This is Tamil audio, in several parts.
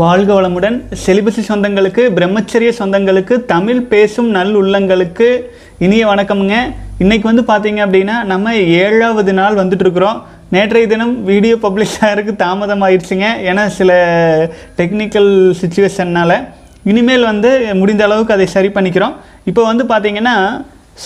வாழ்க வளமுடன். செலிபசி சொந்தங்களுக்கு பிரம்மச்சரிய சொந்தங்களுக்கு தமிழ் பேசும் நல் உள்ளங்களுக்கு இனிய வணக்கம்ங்க. இன்றைக்கி வந்து பார்த்தீங்க அப்படின்னா நம்ம ஏழாவது நாள் வந்துட்டுருக்குறோம். நேற்றைய தினம் வீடியோ பப்ளிஷ் ஆகிறதுக்கு தாமதம் ஆயிடுச்சுங்க. ஏன்னா சில டெக்னிக்கல் சுச்சுவேஷன்னால் இனிமேல் வந்து முடிந்த அளவுக்கு அதை சரி பண்ணிக்கிறோம். இப்போ வந்து பார்த்தீங்கன்னா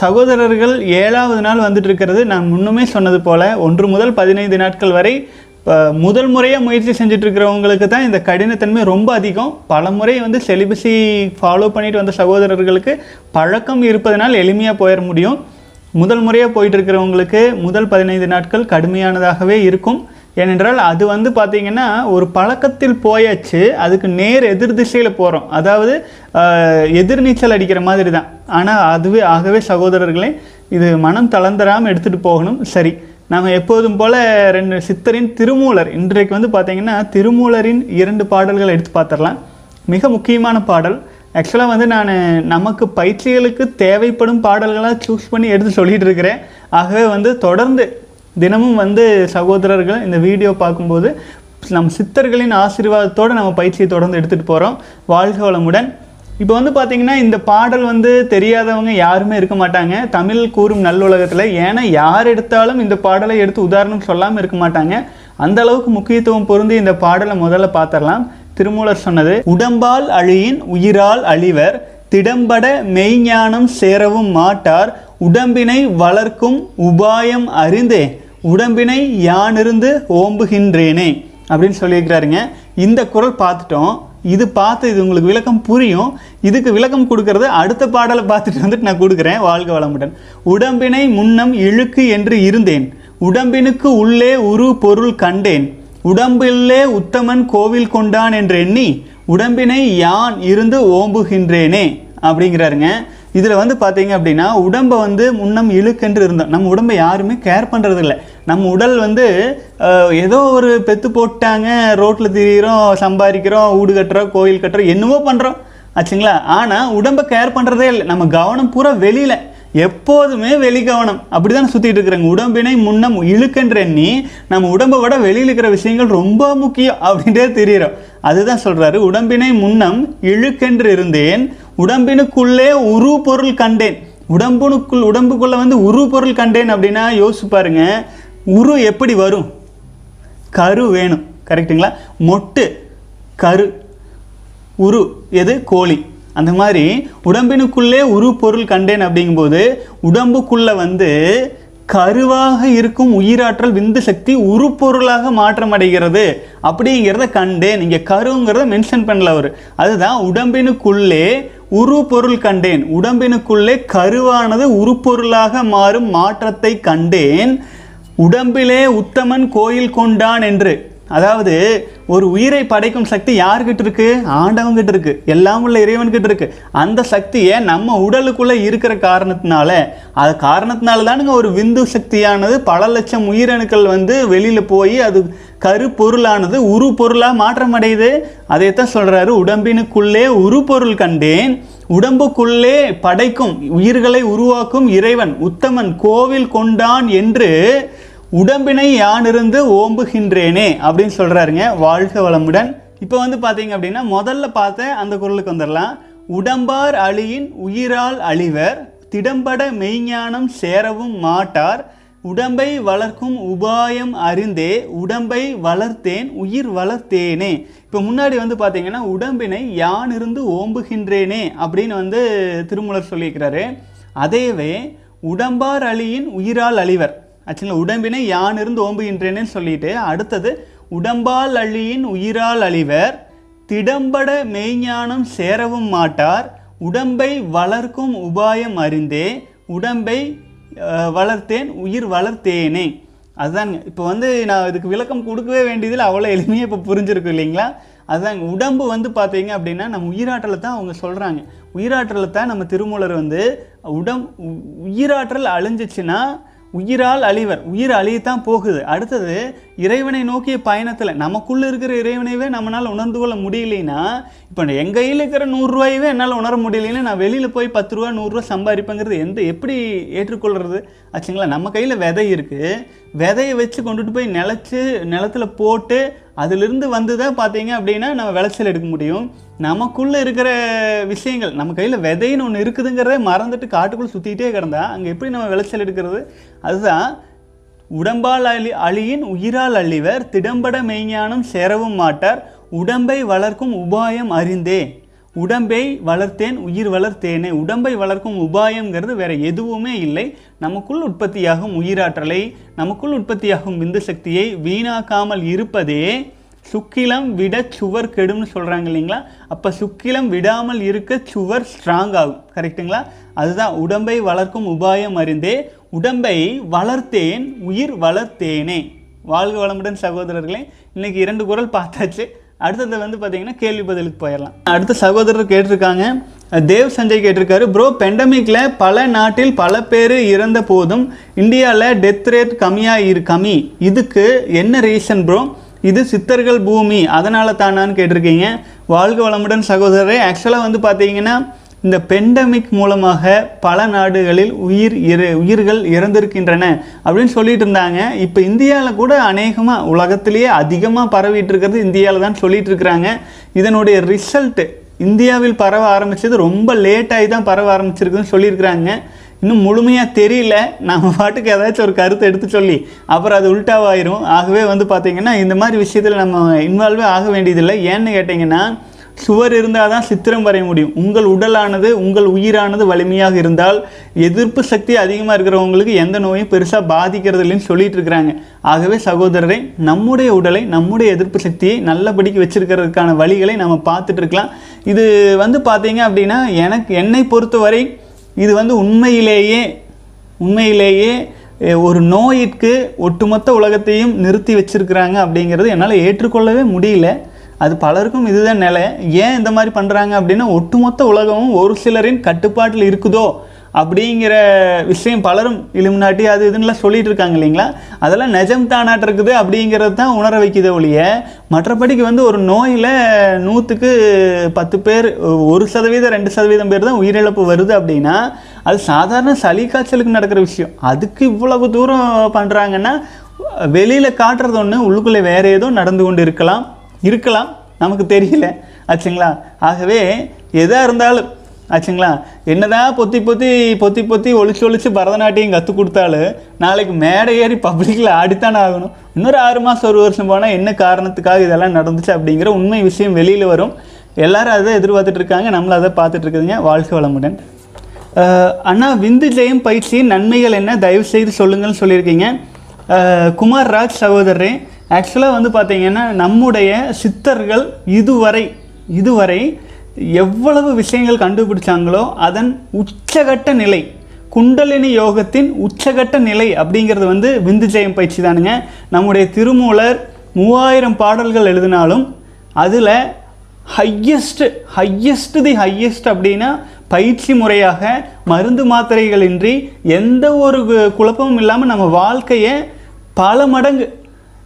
சகோதரர்கள் ஏழாவது நாள் வந்துட்டு இருக்கிறது நான் முன்னுமே சொன்னது போல் ஒன்று முதல் பதினைந்து நாட்கள் வரை இப்போ முதல் முறையாக முயற்சி செஞ்சிட்ருக்கிறவங்களுக்கு தான் இந்த கடினத்தன்மை ரொம்ப அதிகம். பல முறை வந்து செலிபஸி ஃபாலோ பண்ணிட்டு வந்த சகோதரர்களுக்கு பழக்கம் இருப்பதனால் எளிமையாக போயிட முடியும். முதல் முறையாக போயிட்டுருக்கிறவங்களுக்கு முதல் பதினைந்து நாட்கள் கடுமையானதாகவே இருக்கும். ஏனென்றால் அது வந்து பார்த்திங்கன்னா ஒரு பழக்கத்தில் போயாச்சு அதுக்கு நேர் எதிர் திசையில் போகிறோம் அதாவது எதிர்நீச்சல் அடிக்கிற மாதிரி தான் ஆனால் அதுவே ஆகவே சகோதரர்களே இது மனம் தளர்ந்தராமல் எடுத்துகிட்டு போகணும். சரி நாம் எப்போதும் போல் ரெண்டு சித்தரின் திருமூலர். இன்றைக்கு வந்து பார்த்திங்கன்னா திருமூலரின் இரண்டு பாடல்களை எடுத்து பார்த்துடலாம் மிக முக்கியமான பாடல். ஆக்சுவலாக வந்து நான் நமக்கு பயிற்சிகளுக்கு தேவைப்படும் பாடல்களாக சூஸ் பண்ணி எடுத்து சொல்லிகிட்டு இருக்கிறேன். ஆகவே வந்து தொடர்ந்து தினமும் வந்து சகோதரர்கள் இந்த வீடியோ பார்க்கும்போது நம் சித்தர்களின் ஆசீர்வாதத்தோடு நம்ம பயிற்சியை தொடர்ந்து எடுத்துகிட்டு போகிறோம் வாழ்க வளமுடன். இப்போ வந்து பார்த்தீங்கன்னா இந்த பாடல் வந்து தெரியாதவங்க யாருமே இருக்க மாட்டாங்க. தமிழ் கூறும் நல்லுலகத்தில் ஏன்னா யார் எடுத்தாலும் இந்த பாடலை எடுத்து உதாரணம் சொல்லாமல் இருக்க மாட்டாங்க. அந்த அளவுக்கு முக்கியத்துவம் பொருந்தி இந்த பாடலை முதல்ல பார்த்துடலாம் திருமூலர் சொன்னது உடம்பால் அழியின் உயிரால் அழிவர் திடம்பட மெய்ஞானம் சேரவும் மாட்டார். உடம்பினை வளர்க்கும் உபாயம் அறிந்தே உடம்பினை யானிருந்து ஓம்புகின்றேனே அப்படின்னு சொல்லியிருக்கிறாருங்க. இந்த குரல் பார்த்துட்டோம். இது பார்த்து இது உங்களுக்கு விளக்கம் புரியும். இதுக்கு விளக்கம் கொடுக்கறது அடுத்த பாடலை பார்த்துட்டு வந்துட்டு நான் கொடுக்குறேன். வாழ்க வளமுடன். உடம்பினை முன்னம் இழுக்கு என்று இருந்தேன். உடம்பினுக்கு உள்ளே உரு பொருள் கண்டேன். உடம்பில்லே உத்தமன் கோவில் கொண்டான் என்று எண்ணி உடம்பினை யான் இருந்து ஓம்புகின்றேனே அப்படிங்கிறாருங்க. இதில் வந்து பார்த்தீங்க அப்படின்னா உடம்பை வந்து முன்னம் இழுக்கென்று இருந்தோம். நம்ம உடம்பை யாருமே கேர் பண்ணுறதில்ல நம்ம உடல் வந்து ஏதோ ஒரு பெத்து போட்டாங்க ரோட்டில் திரியிறோம் சம்பாதிக்கிறோம் வீடு கட்டுறோம் கோயில் கட்டுறோம் என்னவோ பண்ணுறோம் ஆச்சுங்களா? ஆனால் உடம்பை கேர் பண்ணுறதே இல்லை. நம்ம கவனம் பூரா வெளியில். எப்போதுமே வெளி கவனம். அப்படிதான் சுற்றிட்டு இருக்கிறாங்க. உடம்பினை முன்னம் இழுக்கன்ற எண்ணி நம்ம உடம்பை விட வெளியில் இருக்கிற விஷயங்கள் ரொம்ப முக்கியம் அப்படின்றே தெரியிறோம் அதுதான் சொல்கிறாரு உடம்பினை முன்னம் இழுக்கென்று இருந்தேன். உடம்பினுக்குள்ளே உரு பொருள் கண்டேன். உடம்புனுக்குள் உடம்புக்குள்ள வந்து உரு பொருள் கண்டேன் அப்படின்னா யோசிச்சு பாருங்க. உரு எப்படி வரும்? கரு வேணும். கரெக்ட்டுங்களா? மொட்டு கரு. உரு எது? கோழி. அந்த மாதிரி உடம்பினுக்குள்ளே உரு பொருள் கண்டேன் அப்படிங்கும்போது உடம்புக்குள்ளே வந்து கருவாக இருக்கும் உயிராற்றல் விந்து சக்தி உருப்பொருளாக மாற்றமடைகிறது அப்படிங்கிறத கண்டேன். இங்கே கருங்கிறத மென்ஷன் பண்ணல அவர். அதுதான் உடம்பினுக்குள்ளே உரு பொருள் கண்டேன். உடம்பினுக்குள்ளே கருவானது உருப்பொருளாக மாறும் மாற்றத்தை கண்டேன். உடம்பிலே உத்தமன் கோயில் கொண்டான் என்று. அதாவது ஒரு உயிரை படைக்கும் சக்தி யார்கிட்ட இருக்கு? ஆண்டவங்கிட்ட இருக்கு. எல்லாம் உள்ள இறைவன்கிட்ட இருக்கு. அந்த சக்தியை நம்ம உடலுக்குள்ள இருக்கிற காரணத்தினால அது காரணத்தினால தானுங்க ஒரு விந்து சக்தியானது பல லட்சம் உயிரணுக்கள் வந்து வெளியில் போய் அது கரு பொருளானது உரு பொருளாக மாற்றம் அடையுது அதைத்தான் சொல்றாரு உடம்பினுக்குள்ளே உரு பொருள் கண்டேன். உடம்புக்குள்ளே படைக்கும் உயிர்களை உருவாக்கும் இறைவன் உத்தமன் கோவில் கொண்டான் என்று உடம்பினை யானிருந்து ஓம்புகின்றேனே அப்படின்னு சொல்கிறாருங்க வாழ்க வளமுடன். இப்போ வந்து பார்த்தீங்க அப்படின்னா முதல்ல பார்த்த அந்த குரலுக்கு வந்துடலாம். உடம்பார் அழியின் உயிரால் அழிவர் திடம்பட மெய்ஞானம் சேரவும் மாட்டார். உடம்பை வளர்க்கும் உபாயம் அறிந்தே உடம்பை வளர்த்தேன் உயிர் வளர்த்தேனே. இப்போ முன்னாடி வந்து பார்த்தீங்கன்னா உடம்பினை யான் இருந்து ஓம்புகின்றேனே அப்படின்னு வந்து திருமூலர் சொல்லியிருக்கிறாரு. அதேவே உடம்பார் அழியின் உயிரால் அழிவர். ஆக்சுவலாக உடம்பினை யான் இருந்து ஓம்புகின்றேனே சொல்லிட்டு அடுத்தது உடம்பால் அழியின் உயிரால் அழிவர் திடம்பட மெய்ஞானம் சேரவும் மாட்டார் உடம்பை வளர்க்கும் உபாயம் அறிந்தே உடம்பை வளர்த்தேன் உயிர் வளர்த்தேனே. அதுதாங்க இப்போ வந்து நான் இதுக்கு விளக்கம் கொடுக்கவே வேண்டியதில் அவ்வளோ எளிமையாக இப்போ புரிஞ்சிருக்கு இல்லைங்களா? அதுதாங்க உடம்பு வந்து பார்த்தீங்க அப்படின்னா நம்ம உயிராற்றலை தான் அவங்க சொல்கிறாங்க உயிராற்றலை தான் நம்ம திருமூலர் வந்து உடம் உ- உயிராற்றல் அழிஞ்சிச்சுன்னா உயிரால் அழிவர். உயிர் அழியத்தான் போகுது. அடுத்தது இறைவனை நோக்கிய பயணத்தில் நமக்குள்ளே இருக்கிற இறைவனைவே நம்மளால் உணர்ந்து கொள்ள முடியலைன்னா இப்போ என் கையில் இருக்கிற நூறுரூவாயவே என்னால் உணர முடியலைன்னா நான் வெளியில் போய் பத்து ரூபா நூறுரூவா சம்பாதிப்பேங்கிறது எந்த எப்படி ஏற்றுக்கொள்கிறது ஆச்சுங்களா? நம்ம கையில் விதை இருக்குது விதையை வச்சு கொண்டுட்டு போய் நிலச்சி நிலத்துல போட்டு அதிலிருந்து வந்து தான் பார்த்தீங்க அப்படின்னா நம்ம விளைச்சல் எடுக்க முடியும். நமக்குள்ளே இருக்கிற விஷயங்கள் நம்ம கையில் விதைன்னு ஒன்று இருக்குதுங்கிறதே மறந்துட்டு காட்டுக்குள்ளே சுற்றிக்கிட்டே கிடந்தா அங்கே எப்படி நம்ம விளைச்சல் எடுக்கிறது? அதுதான் உடம்பால் அழி அழியின் உயிரால் அழிவர் திடம்பட மெய்ஞானம் சேரவும் மாட்டார் உடம்பை வளர்க்கும் உபாயம் அறிந்தே. உடம்பை வளர்த்தேன் உயிர் வளர்த்தேனே. உடம்பை வளர்க்கும் உபாயங்கிறது வேற எதுவுமே இல்லை. நமக்குள் உற்பத்தியாகும் உயிராற்றலை நமக்குள் உற்பத்தியாகும் விந்து சக்தியை வீணாக்காமல் இருப்பதே சுக்கிலம் விட சுவர் கெடும்னு சொல்கிறாங்க இல்லைங்களா? அப்போ சுக்கிலம் விடாமல் இருக்க சுவர் ஸ்ட்ராங் ஆகும். கரெக்ட்டுங்களா அதுதான் உடம்பை வளர்க்கும் உபாயம் அறிந்தே உடம்பை வளர்த்தேன் உயிர் வளர்த்தேனே. வாழ்க வளமுடன் சகோதரர்களே இன்னைக்கு இரண்டு குரல் பார்த்தாச்சு. அடுத்தது வந்து பார்த்தீங்கன்னா கேள்வி பதிலுக்கு போயிடலாம். அடுத்த சகோதரர் கேட்டிருக்காங்க தேவ் சஞ்சய் கேட்டிருக்காரு ப்ரோ பெண்டமிக்கில் பல நாட்டில் பல பேர் இறந்த போதும் இந்தியாவில் டெத் ரேட் கம்மியாக இரு கம்மி. இதுக்கு என்ன ரீசன் ப்ரோ இது சித்தர்கள் பூமி. அதனால தானான்னு கேட்டிருக்கீங்க. வாழ்க வளமுடன் சகோதரரே ஆக்சுவலாக வந்து பார்த்தீங்கன்னா இந்த பெண்டமிக் மூலமாக பல நாடுகளில் உயிர் இரு உயிர்கள் இறந்திருக்கின்றன அப்படின்னு சொல்லிட்டு இருந்தாங்க. இப்போ இந்தியாவில் கூட அநேகமாக உலகத்திலேயே அதிகமாக பரவிட்டு இருக்கிறது இந்தியாவில் தான் சொல்லிட்டு இருக்கிறாங்க. இதனுடைய ரிசல்ட்டு இந்தியாவில் பரவ ஆரம்பிச்சது ரொம்ப லேட்டாகி தான் பரவ ஆரம்பிச்சிருக்குன்னு சொல்லியிருக்கிறாங்க. இன்னும் முழுமையாக தெரியல. நம்ம பாட்டுக்கு ஏதாச்சும் ஒரு கருத்தை எடுத்து சொல்லி அப்புறம் அது உல்ட்டாவாயிரும் ஆகவே வந்து பார்த்திங்கன்னா இந்த மாதிரி விஷயத்தில் நம்ம இன்வால்வே ஆக வேண்டியதில்லை. ஏன்னு கேட்டிங்கன்னா சுவர் இருந்தால் தான் சித்திரம் வரைய முடியும். உங்கள் உடலானது உங்கள் உயிரானது வலிமையாக இருந்தால் எதிர்ப்பு சக்தி அதிகமாக இருக்கிறவங்களுக்கு எந்த நோயும் பெருசாக பாதிக்கிறது இல்லைன்னு சொல்லிட்டு இருக்கிறாங்க. ஆகவே சகோதரரை நம்முடைய உடலை நம்முடைய எதிர்ப்பு சக்தியை நல்லபடிக்கு வச்சிருக்கிறதுக்கான வழிகளை நம்ம பார்த்துட்டு இருக்கலாம். இது வந்து பார்த்தீங்க அப்படின்னா எனக்கு என்னை பொறுத்தவரை இது வந்து உண்மையிலேயே உண்மையிலேயே ஒரு நோயிற்கு ஒட்டுமொத்த உலகத்தையும் நிறுத்தி வச்சுருக்கிறாங்க அப்படிங்கிறது என்னால் ஏற்றுக்கொள்ளவே முடியல. அது பலருக்கும் இதுதான் நிலை. ஏன் இந்த மாதிரி பண்ணுறாங்க அப்படின்னா ஒட்டுமொத்த உலகமும் ஒரு சிலரின் கட்டுப்பாட்டில் இருக்குதோ? அப்படிங்கிற விஷயம் பலரும் இலுமினாட்டி அது இதுன்னுலாம் சொல்லிட்டு இருக்காங்க இல்லைங்களா? அதெல்லாம் நிஜம் தானாட்டு இருக்குது அப்படிங்கிறது தான் உணர வைக்குதே ஒழிய மற்றபடிக்கு வந்து ஒரு நோயில் நூற்றுக்கு பத்து பேர் ஒரு சதவீதம் ரெண்டு சதவீதம் பேர் தான் உயிரிழப்பு வருது அப்படின்னா அது சாதாரண சளி காய்ச்சலுக்கு நடக்கிற விஷயம். அதுக்கு இவ்வளவு தூரம் பண்ணுறாங்கன்னா வெளியில் காட்டுறது ஒன்று உள்ளுக்குள்ளே வேறு ஏதோ நடந்து கொண்டு இருக்கலாம். இருக்கலாம் நமக்கு தெரியல. ஆச்சுங்களா? ஆகவே எதாக இருந்தாலும் ஆச்சுங்களா? என்னதான் பொத்தி பொத்தி பொத்தி பொத்தி ஒழிச்சு ஒழிச்சு பரதநாட்டியம் கற்றுக் கொடுத்தாலும் நாளைக்கு மேடை ஏறி பப்ளிக்கில் ஆடித்தான் ஆகணும். இன்னொரு ஆறு மாதம் ஒரு வருஷம் போனால் என்ன காரணத்துக்காக இதெல்லாம் நடந்துச்சு அப்படிங்கிற உண்மை விஷயம் வெளியில் வரும். எல்லாரும் அதை எதிர்பார்த்துட்டு இருக்காங்க. நம்மளும் அதை பார்த்துட்டு இருக்குதுங்க. வாழ்க்கை வளமுடன். அண்ணா விந்து ஜெயம் பயிற்சியின் நன்மைகள் என்ன? தயவு செய்து சொல்லுங்கள்னு சொல்லியிருக்கீங்க. குமார் ராஜ் சகோதரரே ஆக்சுவலாக வந்து பார்த்தீங்கன்னா நம்முடைய சித்தர்கள் இதுவரை இதுவரை எவ்வளவு விஷயங்கள் கண்டுபிடிச்சாங்களோ அதன் உச்சகட்ட நிலை குண்டலினி யோகத்தின் உச்சகட்ட நிலை அப்படிங்கிறது வந்து விந்து ஜெயம் பயிற்சி தானுங்க. நம்முடைய திருமூலர் மூவாயிரம் பாடல்கள் எழுதினாலும் அதில் ஹையஸ்ட்டு ஹையஸ்ட் தி ஹையஸ்ட் அப்படின்னா பயிற்சி முறையாக மருந்து மாத்திரைகளின்றி எந்த ஒரு கு- குழப்பமும் இல்லாமல் நம்ம வாழ்க்கையை பல மடங்கு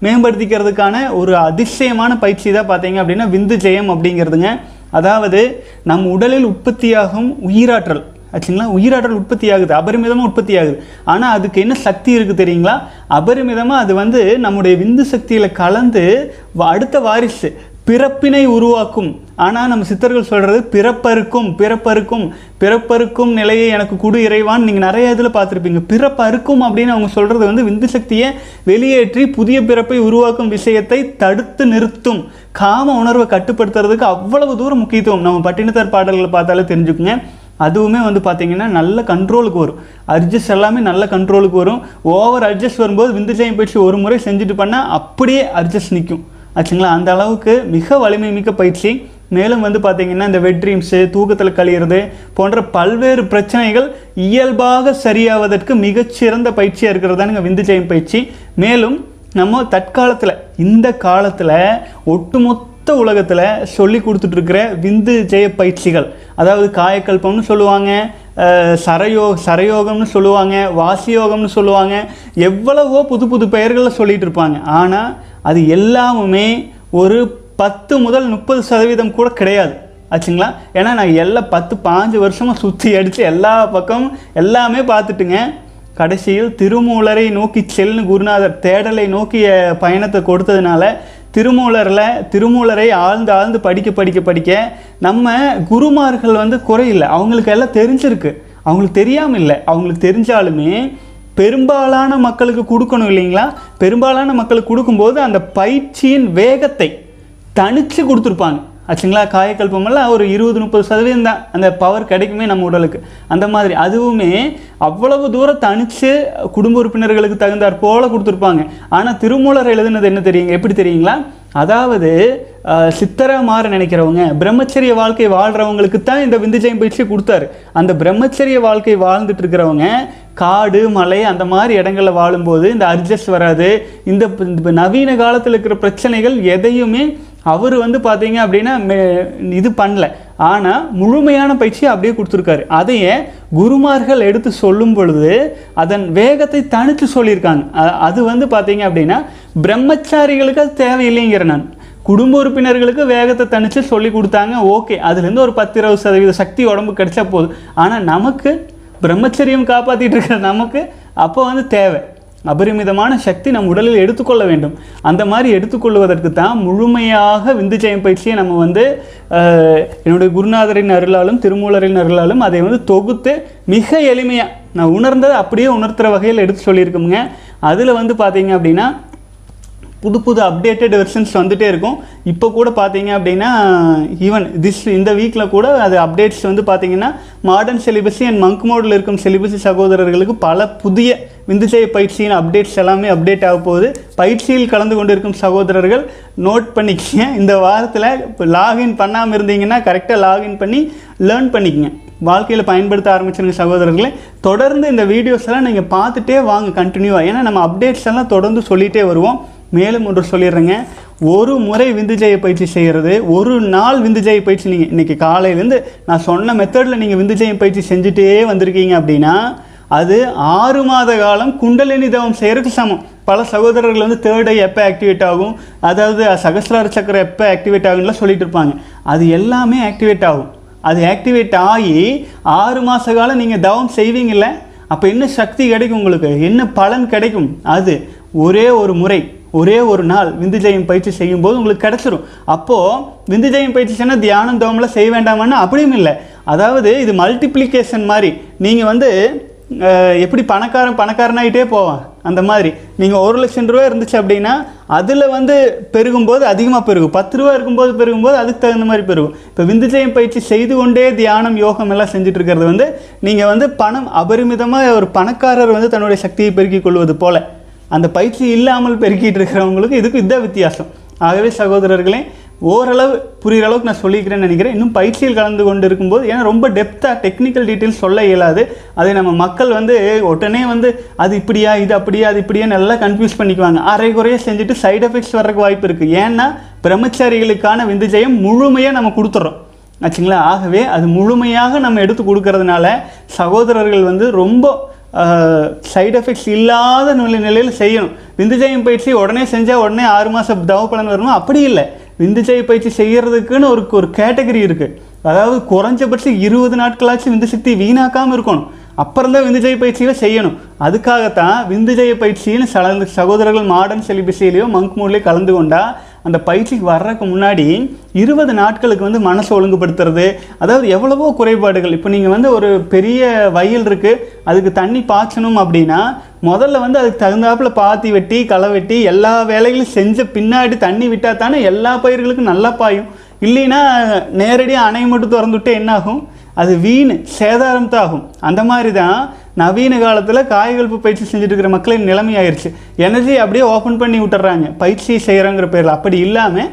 மேம்படுத்திக்கிறதுக்கான ஒரு அதிசயமான பயிற்சி தான் பார்த்தீங்க அப்படின்னா விந்து ஜெயம் அப்படிங்கிறதுங்க. அதாவது நம் உடலில் உற்பத்தியாகும் உயிராற்றல். ஆச்சுங்களா? உயிராற்றல் உற்பத்தி ஆகுது அபரிமிதமாக உற்பத்தி ஆகுது ஆனால் அதுக்கு என்ன சக்தி இருக்குது தெரியுங்களா? அபரிமிதமாக அது வந்து நம்முடைய விந்து சக்தியில் கலந்து வ- அடுத்த வாரிசு பிறப்பினை உருவாக்கும். ஆனால் நம்ம சித்தர்கள் சொல்கிறது பிறப்பறுக்கும் பிறப்பறுக்கும் பிறப்பறுக்கும் நிலையை எனக்கு குடு இறைவான். நீங்கள் நிறைய இதில் பார்த்துருப்பீங்க. பிறப்பறுக்கும் அப்படின்னு அவங்க சொல்கிறது வந்து விந்து சக்தியை வெளியேற்றி புதிய பிறப்பை உருவாக்கும் விஷயத்தை தடுத்து நிறுத்தும். காம உணர்வை கட்டுப்படுத்துறதுக்கு அவ்வளவு தூரம் முக்கியத்துவம். நம்ம பட்டினத்தார் பாடல்களை பார்த்தாலே தெரிஞ்சுக்குங்க. அதுவுமே வந்து பார்த்தீங்கன்னா நல்ல கண்ட்ரோலுக்கு வரும். அட்ஜஸ்ட் எல்லாமே நல்ல கண்ட்ரோலுக்கு வரும். ஓவர் அட்ஜஸ்ட் வரும்போது விந்துஜயம் பயிற்சி ஒரு முறை செஞ்சுட்டு பண்ணால் அப்படியே அட்ஜஸ்ட் நிற்கும் ஆச்சுங்களா? அந்த அளவுக்கு மிக வலிமை மிக்க பயிற்சி. மேலும் வந்து பார்த்திங்கன்னா இந்த வெட் ட்ரீம்ஸு தூக்கத்தில் கழியிறது போன்ற பல்வேறு பிரச்சனைகள் இயல்பாக சரியாவதற்கு மிகச்சிறந்த பயிற்சியாக இருக்கிறது தானுங்க விந்துஜயம் பயிற்சி. மேலும் நம்ம தற்காலத்தில் இந்த காலத்தில் ஒட்டுமொத்த உலகத்தில் சொல்லி கொடுத்துட்ருக்கிற விந்து ஜெய பயிற்சிகள். அதாவது காயக்கல்பம்னு சொல்லுவாங்க சரயோ சரயோகம்னு சொல்லுவாங்க வாசியோகம்னு சொல்லுவாங்க எவ்வளவோ புது புது பெயர்களை சொல்லிகிட்டு இருப்பாங்க ஆனால் அது எல்லாமுமே ஒரு பத்து முதல் முப்பது சதவீதம் கூட கிடையாது. ஆச்சுங்களா? ஏன்னா நான் எல்லாம் பத்து பாஞ்சு வருஷமாக சுற்றி அடித்து எல்லா பக்கமும் எல்லாமே பார்த்துட்டுங்க. கடைசியில் திருமூலரை நோக்கி செல்னு குருநாதர் தேடலை நோக்கிய பயணத்தை கொடுத்ததுனால திருமூலரில் திருமூலரை ஆழ்ந்து ஆழ்ந்து படிக்க படிக்க படிக்க நம்ம குருமார்கள் வந்து குறையில்லை. அவங்களுக்கு எல்லாம் தெரிஞ்சிருக்கு. அவங்களுக்கு தெரியாமல் இல்லை. அவங்களுக்கு தெரிஞ்சாலுமே பெரும்பாலான மக்களுக்கு கொடுக்கணும் இல்லைங்களா? பெரும்பாலான மக்களுக்கு கொடுக்கும்போது அந்த பயிற்சியின் வேகத்தை தனித்து கொடுத்துருப்பாங்க. ஆச்சுங்களா? காயக்கல்பமெல்லாம் ஒரு இருபது முப்பது சதவீதம் தான். அந்த பவர் கிடைக்குமே நம்ம உடலுக்கு. அந்த மாதிரி அதுவுமே அவ்வளவு தூரம் தனித்து குடும்ப உறுப்பினர்களுக்கு தகுந்தாற் போல் கொடுத்துருப்பாங்க. ஆனால் திருமூலர் எழுதுனது என்ன தெரியுங்க? எப்படி தெரியுங்களா? அதாவது சித்தரை சித்தரா மாற நினைக்கிறவங்க பிரம்மச்சரிய வாழ்க்கை வாழ்கிறவங்களுக்கு தான் இந்த விந்துஜயம் பயிற்சியை கொடுத்தாரு. அந்த பிரம்மச்சரிய வாழ்க்கை வாழ்ந்துட்டு இருக்கிறவங்க காடு மலை அந்த மாதிரி இடங்களில் வாழும்போது இந்த அட்ஜஸ்ட் வராது. இந்த இந்த நவீன காலத்தில் இருக்கிற பிரச்சனைகள் எதையுமே அவர் வந்து பார்த்தீங்க அப்படின்னா மே- இது பண்ணல. ஆனால் முழுமையான பயிற்சியை அப்படியே கொடுத்துருக்காரு. அதையே குருமார்கள் எடுத்து சொல்லும் பொழுது அதன் வேகத்தை தனித்து சொல்லியிருக்காங்க. அது வந்து பார்த்தீங்க அப்படின்னா பிரம்மச்சாரிகளுக்கு அது தேவையில்லைங்கிற நான். குடும்ப உறுப்பினர்களுக்கு வேகத்தை தனித்து சொல்லி கொடுத்தாங்க ஓகே. அதுலேருந்து ஒரு பத்து இருபது சதவீத சக்தி உடம்பு கிடைச்சா போதும். ஆனால் நமக்கு பிரம்மச்சரியம் காப்பாற்றிட்டு இருக்கிற நமக்கு அப்போ வந்து தேவை. அபரிமிதமான சக்தி நம் உடலில் எடுத்துக்கொள்ள வேண்டும். அந்த மாதிரி எடுத்துக்கொள்வதற்கு தான் முழுமையாக விந்துஜயம் பயிற்சியை நம்ம வந்து என்னுடைய குருநாதரின் அருளாலும் திருமூலரின் அருளாலும் அதை வந்து தொகுத்து மிக எளிமையாக நான் உணர்ந்ததை அப்படியே உணர்த்துற வகையில் எடுத்து சொல்லியிருக்கோமுங்க. அதில் வந்து பார்த்தீங்க அப்படின்னா புது புது அப்டேட்டட் வெர்ஷன்ஸ் வந்துட்டே இருக்கும். இப்போ கூட பார்த்தீங்க அப்படின்னா ஈவன் திஸ் இந்த வீக்கில் கூட அது அப்டேட்ஸ் வந்து பார்த்தீங்கன்னா மாடர்ன் சிலிபஸி அண்ட் மங்க் மோடில் இருக்கும் சிலிபஸி சகோதரர்களுக்கு பல புதிய விந்துஜய பயிற்சியின் அப்டேட்ஸ் எல்லாமே அப்டேட் ஆக போகுது. பயிற்சியில் கலந்து கொண்டிருக்கும் சகோதரர்கள் நோட் பண்ணிக்கங்க. இந்த வாரத்தில் இப்போ லாகின் பண்ணாமல் இருந்தீங்கன்னா கரெக்டாக லாகின் பண்ணி லேர்ன் பண்ணிக்கங்க. வாழ்க்கையில் பயன்படுத்த ஆரம்பிச்சிருங்க சகோதரர்களே. தொடர்ந்து இந்த வீடியோஸ் எல்லாம் நீங்கள் பார்த்துட்டே வாங்க கண்டினியூவாக ஏன்னா நம்ம அப்டேட்ஸ் எல்லாம் தொடர்ந்து சொல்லிகிட்டே வருவோம். மேலும் ஒன்று சொல்லிடுறேங்க. ஒரு முறை விந்துஜய பயிற்சி செய்கிறது ஒரு நாள் விந்துஜய பயிற்சி நீங்கள் இன்றைக்கி காலையிலேருந்து நான் சொன்ன மெத்தடில் நீங்கள் விந்துஜய பயிற்சி செஞ்சுட்டே வந்திருக்கீங்க அப்படின்னா அது ஆறு மாத காலம் குண்டலினி தவம் செய்கிறதுக்கு சமம். பல சகோதரர்கள் வந்து தேர்ட் ஐ எப்போ ஆக்டிவேட் ஆகும்? அதாவது சகசிரார சக்கரம் எப்போ ஆக்டிவேட் ஆகும்லாம் சொல்லிட்டு இருப்பாங்க. அது எல்லாமே ஆக்டிவேட் ஆகும். அது ஆக்டிவேட் ஆகி ஆறு மாத காலம் நீங்கள் தவம் செய்வீங்கள்ல அப்போ என்ன சக்தி கிடைக்கும் உங்களுக்கு? என்ன பலன் கிடைக்கும்? அது ஒரே ஒரு முறை. ஒரே ஒரு நாள் விந்துஜயம் பயிற்சி செய்யும்போது உங்களுக்கு கிடைச்சிரும். அப்போது விந்துஜயம் பயிற்சி செய்யணும் தியானம் தவம்லாம் செய்ய வேண்டாமான்னு அப்படியும் இல்லை. அதாவது இது மல்டிப்ளிகேஷன் மாதிரி. நீங்கள் வந்து எப்படி பணக்காரன் பணக்காரனாகிட்டே போவான். அந்த மாதிரி. நீங்கள் ஒரு லட்சம் ரூபா இருந்துச்சு அப்படின்னா அதில் வந்து பெருகும்போது அதிகமாக பெருகும். பத்து ரூபா இருக்கும்போது பெருகும்போது அதுக்கு தகுந்த மாதிரி பெருகும். இப்போ விந்துஜயம் பயிற்சி செய்து கொண்டே தியானம் யோகம் எல்லாம் செஞ்சுட்டு இருக்கிறது வந்து நீங்கள் வந்து பணம் அபரிமிதமாக ஒரு பணக்காரர் வந்து தன்னுடைய சக்தியை பெருக்கிக் கொள்வது போல். அந்த பயிற்சி இல்லாமல் பெருக்கிட்டு இருக்கிறவங்களுக்கு இதுக்கு இதான் வித்தியாசம். ஆகவே சகோதரர்களே ஓரளவு புரிகிற அளவுக்கு நான் சொல்லிக்கிறேன்னு நினைக்கிறேன். இன்னும் பயிற்சியில் கலந்து கொண்டு இருக்கும்போது ஏன்னா ரொம்ப டெப்த்தாக டெக்னிக்கல் டீட்டெயில்ஸ் சொல்ல இயலாது. அதை நம்ம மக்கள் வந்து உடனே வந்து அது இப்படியா இது அப்படியா அது இப்படியா நல்லா கன்ஃபியூஸ் பண்ணிக்குவாங்க. அரை குறைய செஞ்சுட்டு சைட் எஃபெக்ட்ஸ் வர்றதுக்கு வாய்ப்பு இருக்குது ஏன்னா பிரம்மச்சாரிகளுக்கான விந்துஜயம் முழுமையாக நம்ம கொடுத்துட்றோம் ஆச்சுங்களா? ஆகவே அது முழுமையாக நம்ம எடுத்து கொடுக்கறதுனால சகோதரர்கள் வந்து ரொம்ப சைடு எஃபெக்ட்ஸ் இல்லாத நிலை நிலையில் செய்யணும் விந்துஜயம் பயிற்சி உடனே செஞ்சால் உடனே ஆறு மாதம் தவ பலன் வரணும் அப்படி இல்லை விந்துஜய பயிற்சி செய்கிறதுக்குன்னு ஒரு ஒரு கேட்டகரி இருக்குது அதாவது குறைஞ்சபட்சம் இருபது நாட்களாச்சும் விந்து சக்தி வீணாக்காமல் இருக்கணும் அப்புறம் தான் விந்துஜய பயிற்சியை செய்யணும் அதுக்காகத்தான் விந்துஜய பயிற்சின்னு சலந்து சகோதரர்கள் மாடர்ன் செலிபஸிலேயோ மங்க் மூட்லேயோ கலந்து கொண்டால் அந்த பயிற்சிக்கு வர்றதுக்கு முன்னாடி இருபது நாட்களுக்கு வந்து மனசை ஒழுங்குபடுத்துறது அதாவது எவ்வளவோ குறைபாடுகள். இப்போ நீங்கள் வந்து ஒரு பெரிய வயல் இருக்குது அதுக்கு தண்ணி பாய்ச்சணும் அப்படின்னா முதல்ல வந்து அதுக்கு தகுந்தாப்புல பாத்தி வெட்டி களை வெட்டி எல்லா வேலைகளும் செஞ்ச பின்னாடி தண்ணி விட்டால் தானே எல்லா பயிர்களுக்கும் நல்லா பாயும். இல்லைன்னா நேரடியாக அணை மட்டும் திறந்துவிட்டு என்ன ஆகும்? அது வீண் சேதாரம் தாகும் அந்த மாதிரி தான் நவீன காலத்தில் காய்கல்பு பயிற்சி செஞ்சுட்டு இருக்கிற மக்களின் நிலைமை ஆயிடுச்சு எனர்ஜி அப்படியே ஓப்பன் பண்ணி விட்டுறாங்க பயிற்சி செய்கிறோங்கிற பேரில். அப்படி இல்லாமல்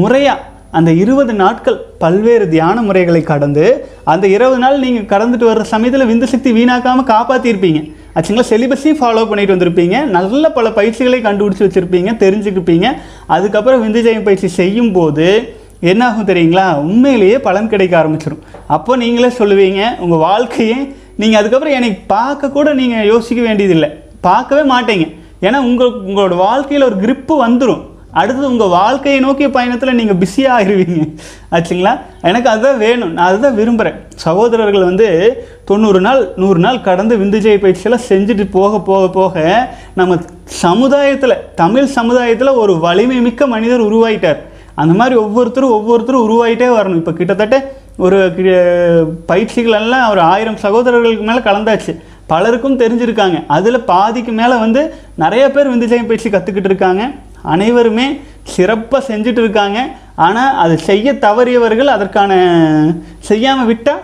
முறையாக அந்த இருபது நாட்கள் பல்வேறு தியான முறைகளை கடந்து அந்த இருபது நாள் நீங்கள் கடந்துட்டு வர்ற சமயத்தில் விந்து சக்தி வீணாக்காமல் காப்பாற்றிருப்பீங்க ஆச்சுங்களா? சிலிபஸையும் ஃபாலோ பண்ணிட்டு வந்திருப்பீங்க. நல்ல பல பயிற்சிகளை கண்டுபிடிச்சி வச்சுருப்பீங்க தெரிஞ்சுக்கிப்பீங்க. அதுக்கப்புறம் விந்துஜயம் பயிற்சி செய்யும்போது போது என்னாகும் தெரியுங்களா? உண்மையிலேயே பலன் கிடைக்க ஆரம்பிச்சிடும் அப்போ நீங்களே சொல்லுவீங்க உங்கள் வாழ்க்கையே நீங்கள் அதுக்கப்புறம் என்னை பார்க்க கூட நீங்கள் யோசிக்க வேண்டியதில்லை. பார்க்கவே மாட்டீங்க. ஏன்னா உங்கள் உங்களோட வாழ்க்கையில் ஒரு கிரிப்பு வந்துடும் அடுத்தது உங்கள் வாழ்க்கையை நோக்கிய பயணத்தில் நீங்கள் பிஸியாக ஆகிருவீங்க ஆச்சுங்களா? எனக்கு அதுதான் வேணும். நான் அதுதான் விரும்புகிறேன் சகோதரர்கள் வந்து தொண்ணூறு நாள் நூறு நாள் கடந்து விந்துஜய பயிற்சியெல்லாம் செஞ்சுட்டு போக போக போக நம்ம சமுதாயத்தில் தமிழ் சமுதாயத்தில் ஒரு வலிமை மிக்க மனிதர் உருவாயிட்டார். அந்த மாதிரி ஒவ்வொருத்தரும் ஒவ்வொருத்தரும் உருவாகிட்டே வரணும். இப்போ கிட்டத்தட்ட ஒரு கி- பயிற்சிகள் எல்லாம் ஒரு ஆயிரம் சகோதரர்களுக்கு மேலே கலந்தாச்சு. பலருக்கும் தெரிஞ்சிருக்காங்க. அதில் பாதிக்கு மேலே வந்து நிறைய பேர் விந்துஜயம் பயிற்சி கற்றுக்கிட்டு இருக்காங்க அனைவருமே சிறப்பாக செஞ்சுட்டு இருக்காங்க ஆனால் அது செய்ய தவறியவர்கள் அதற்கான செய்யாமல் விட்டால்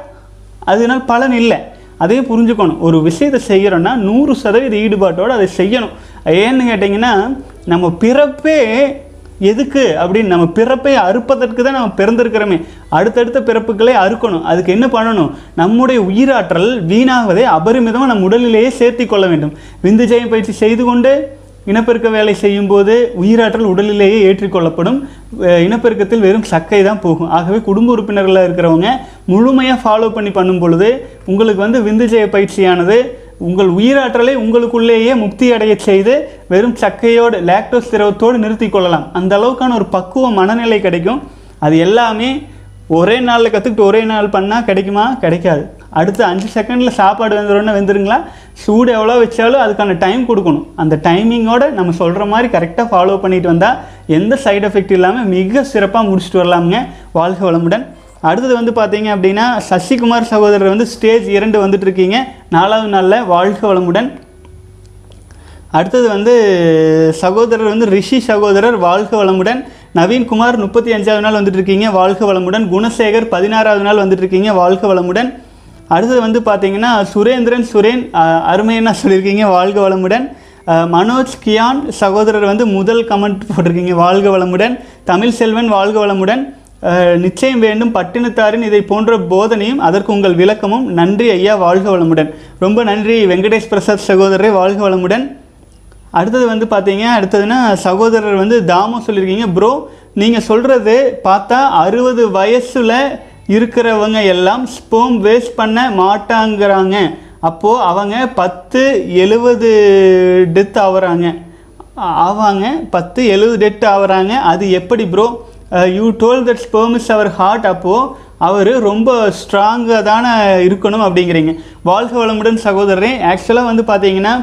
அதனால் பலன் இல்லை. அதையும் புரிஞ்சுக்கணும். ஒரு விஷயத்தை செய்கிறோன்னா நூறு சதவீத ஈடுபாட்டோடு அதை செய்யணும். ஏன்னு கேட்டிங்கன்னா நம்ம பிறப்பே எதுக்கு அப்படின்னு நம்ம பிறப்பை அறுப்பதற்கு தான் நம்ம பிறந்திருக்கிறோமே. அடுத்தடுத்த பிறப்புகளை அறுக்கணும். அதுக்கு என்ன பண்ணணும்? நம்முடைய உயிராற்றல் வீணாவதை அபரிமிதமாக நம் உடலிலேயே சேர்த்தி கொள்ள வேண்டும். விந்து ஜெயம் பயிற்சி செய்து கொண்டு இனப்பெருக்க வேலை செய்யும்போது உயிராற்றல் உடலிலேயே ஏற்றிக்கொள்ளப்படும் இனப்பெருக்கத்தில் வெறும் சக்கை தான் போகும். ஆகவே குடும்ப உறுப்பினர்களாக இருக்கிறவங்க முழுமையாக ஃபாலோ பண்ணி பண்ணும் பொழுது உங்களுக்கு வந்து விந்துஜய பயிற்சியானது உங்கள் உயிராற்றலை உங்களுக்குள்ளேயே முக்தி அடைய செய்து வெறும் சக்கையோடு லாக்டோஸ் திரவத்தோடு நிறுத்தி கொள்ளலாம். அந்த அளவுக்கான ஒரு பக்குவ மனநிலை கிடைக்கும். அது எல்லாமே ஒரே நாளில் கற்றுக்கிட்டு ஒரே நாள் பண்ணால் கிடைக்குமா? கிடைக்காது. அடுத்து அஞ்சு செகண்டில் சாப்பாடு வெந்துடும்னா வெந்துருங்களா? சூடு எவ்வளோ வச்சாலும் அதுக்கான டைம் கொடுக்கணும். அந்த டைமிங்கோடு நம்ம சொல்கிற மாதிரி கரெக்டாக ஃபாலோ பண்ணிட்டு வந்தால் எந்த சைடு எஃபெக்ட் இல்லாமல் மிக சிறப்பாக முடிச்சுட்டு வரலாமுங்க. வாழ்க வளமுடன். அடுத்தது வந்து பார்த்தீங்க அப்படின்னா சசிகுமார் சகோதரர் வந்து ஸ்டேஜ் இரண்டு வந்துட்டு இருக்கீங்க நாலாவது நாளில் வாழ்க வளமுடன். அடுத்தது வந்து சகோதரர் வந்து ரிஷி சகோதரர் வாழ்க வளமுடன். நவீன்குமார் முப்பத்தி அஞ்சாவது நாள் வந்துட்டு இருக்கீங்க வாழ்க வளமுடன். குணசேகர் பதினாறாவது நாள் வந்துட்டு இருக்கீங்க வாழ்க வளமுடன். அடுத்தது வந்து பார்த்தீங்கன்னா சுரேந்திரன் சுரேன் அருமையன்னா சொல்லியிருக்கீங்க வாழ்க வளமுடன். மனோஜ் கியான் சகோதரர் வந்து முதல் கமெண்ட் போட்டிருக்கீங்க வாழ்க வளமுடன். தமிழ் செல்வன் வாழ்க வளமுடன். நிச்சயம் வேண்டும் பட்டினத்தாரின் இதை போன்ற போதனையும் அதற்கு உங்கள் விளக்கமும் நன்றி ஐயா வாழ்க வளமுடன். ரொம்ப நன்றி வெங்கடேஷ் பிரசாத் சகோதரரை வாழ்க வளமுடன். அடுத்தது வந்து பார்த்தீங்க அடுத்ததுன்னா சகோதரர் வந்து தாமம் சொல்லியிருக்கீங்க. ப்ரோ நீங்கள் சொல்கிறது பார்த்தா அறுபது வயசில் இருக்கிறவங்க எல்லாம் ஸ்போம் வேஸ்ட் பண்ண மாட்டாங்கிறாங்க. அப்போது அவங்க பத்து எழுவது டெத் ஆகுறாங்க ஆவாங்க பத்து எழுபது டெட் ஆகுறாங்க அது எப்படி bro you told that sperm is our heart அப்போது அவர் ரொம்ப ஸ்ட்ராங்காக தானே இருக்கணும் அப்படிங்கிறீங்க. வாழ்க வளமுடன் சகோதரரே ஆக்சுவலாக வந்து பார்த்தீங்கன்னா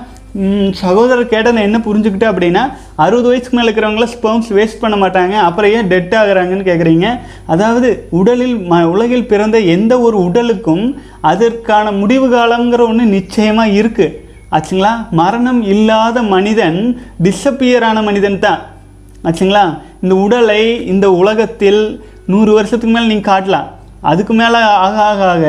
சகோதரர் கேட்டால் என்ன புரிஞ்சுக்கிட்டேன் அப்படின்னா அறுபது வயசுக்கு மேலே இருக்கிறவங்கள ஸ்பெர்ம்ஸ் வேஸ்ட் பண்ண மாட்டாங்க அப்புறம் ஏன் டெட் ஆகுறாங்கன்னு கேட்குறீங்க அதாவது உடலில் ம உலகில் பிறந்த எந்த ஒரு உடலுக்கும் அதற்கான முடிவு காலங்கிற ஒன்று நிச்சயமாக இருக்குது ஆச்சுங்களா? மரணம் இல்லாத மனிதன் டிஸப்பியர் ஆன மனிதன் தான். ஆச்சுங்களா? இந்த உடலை இந்த உலகத்தில் நூறு வருஷத்துக்கு மேலே நீங்கள் காட்டலாம். அதுக்கு மேலே ஆக ஆக ஆக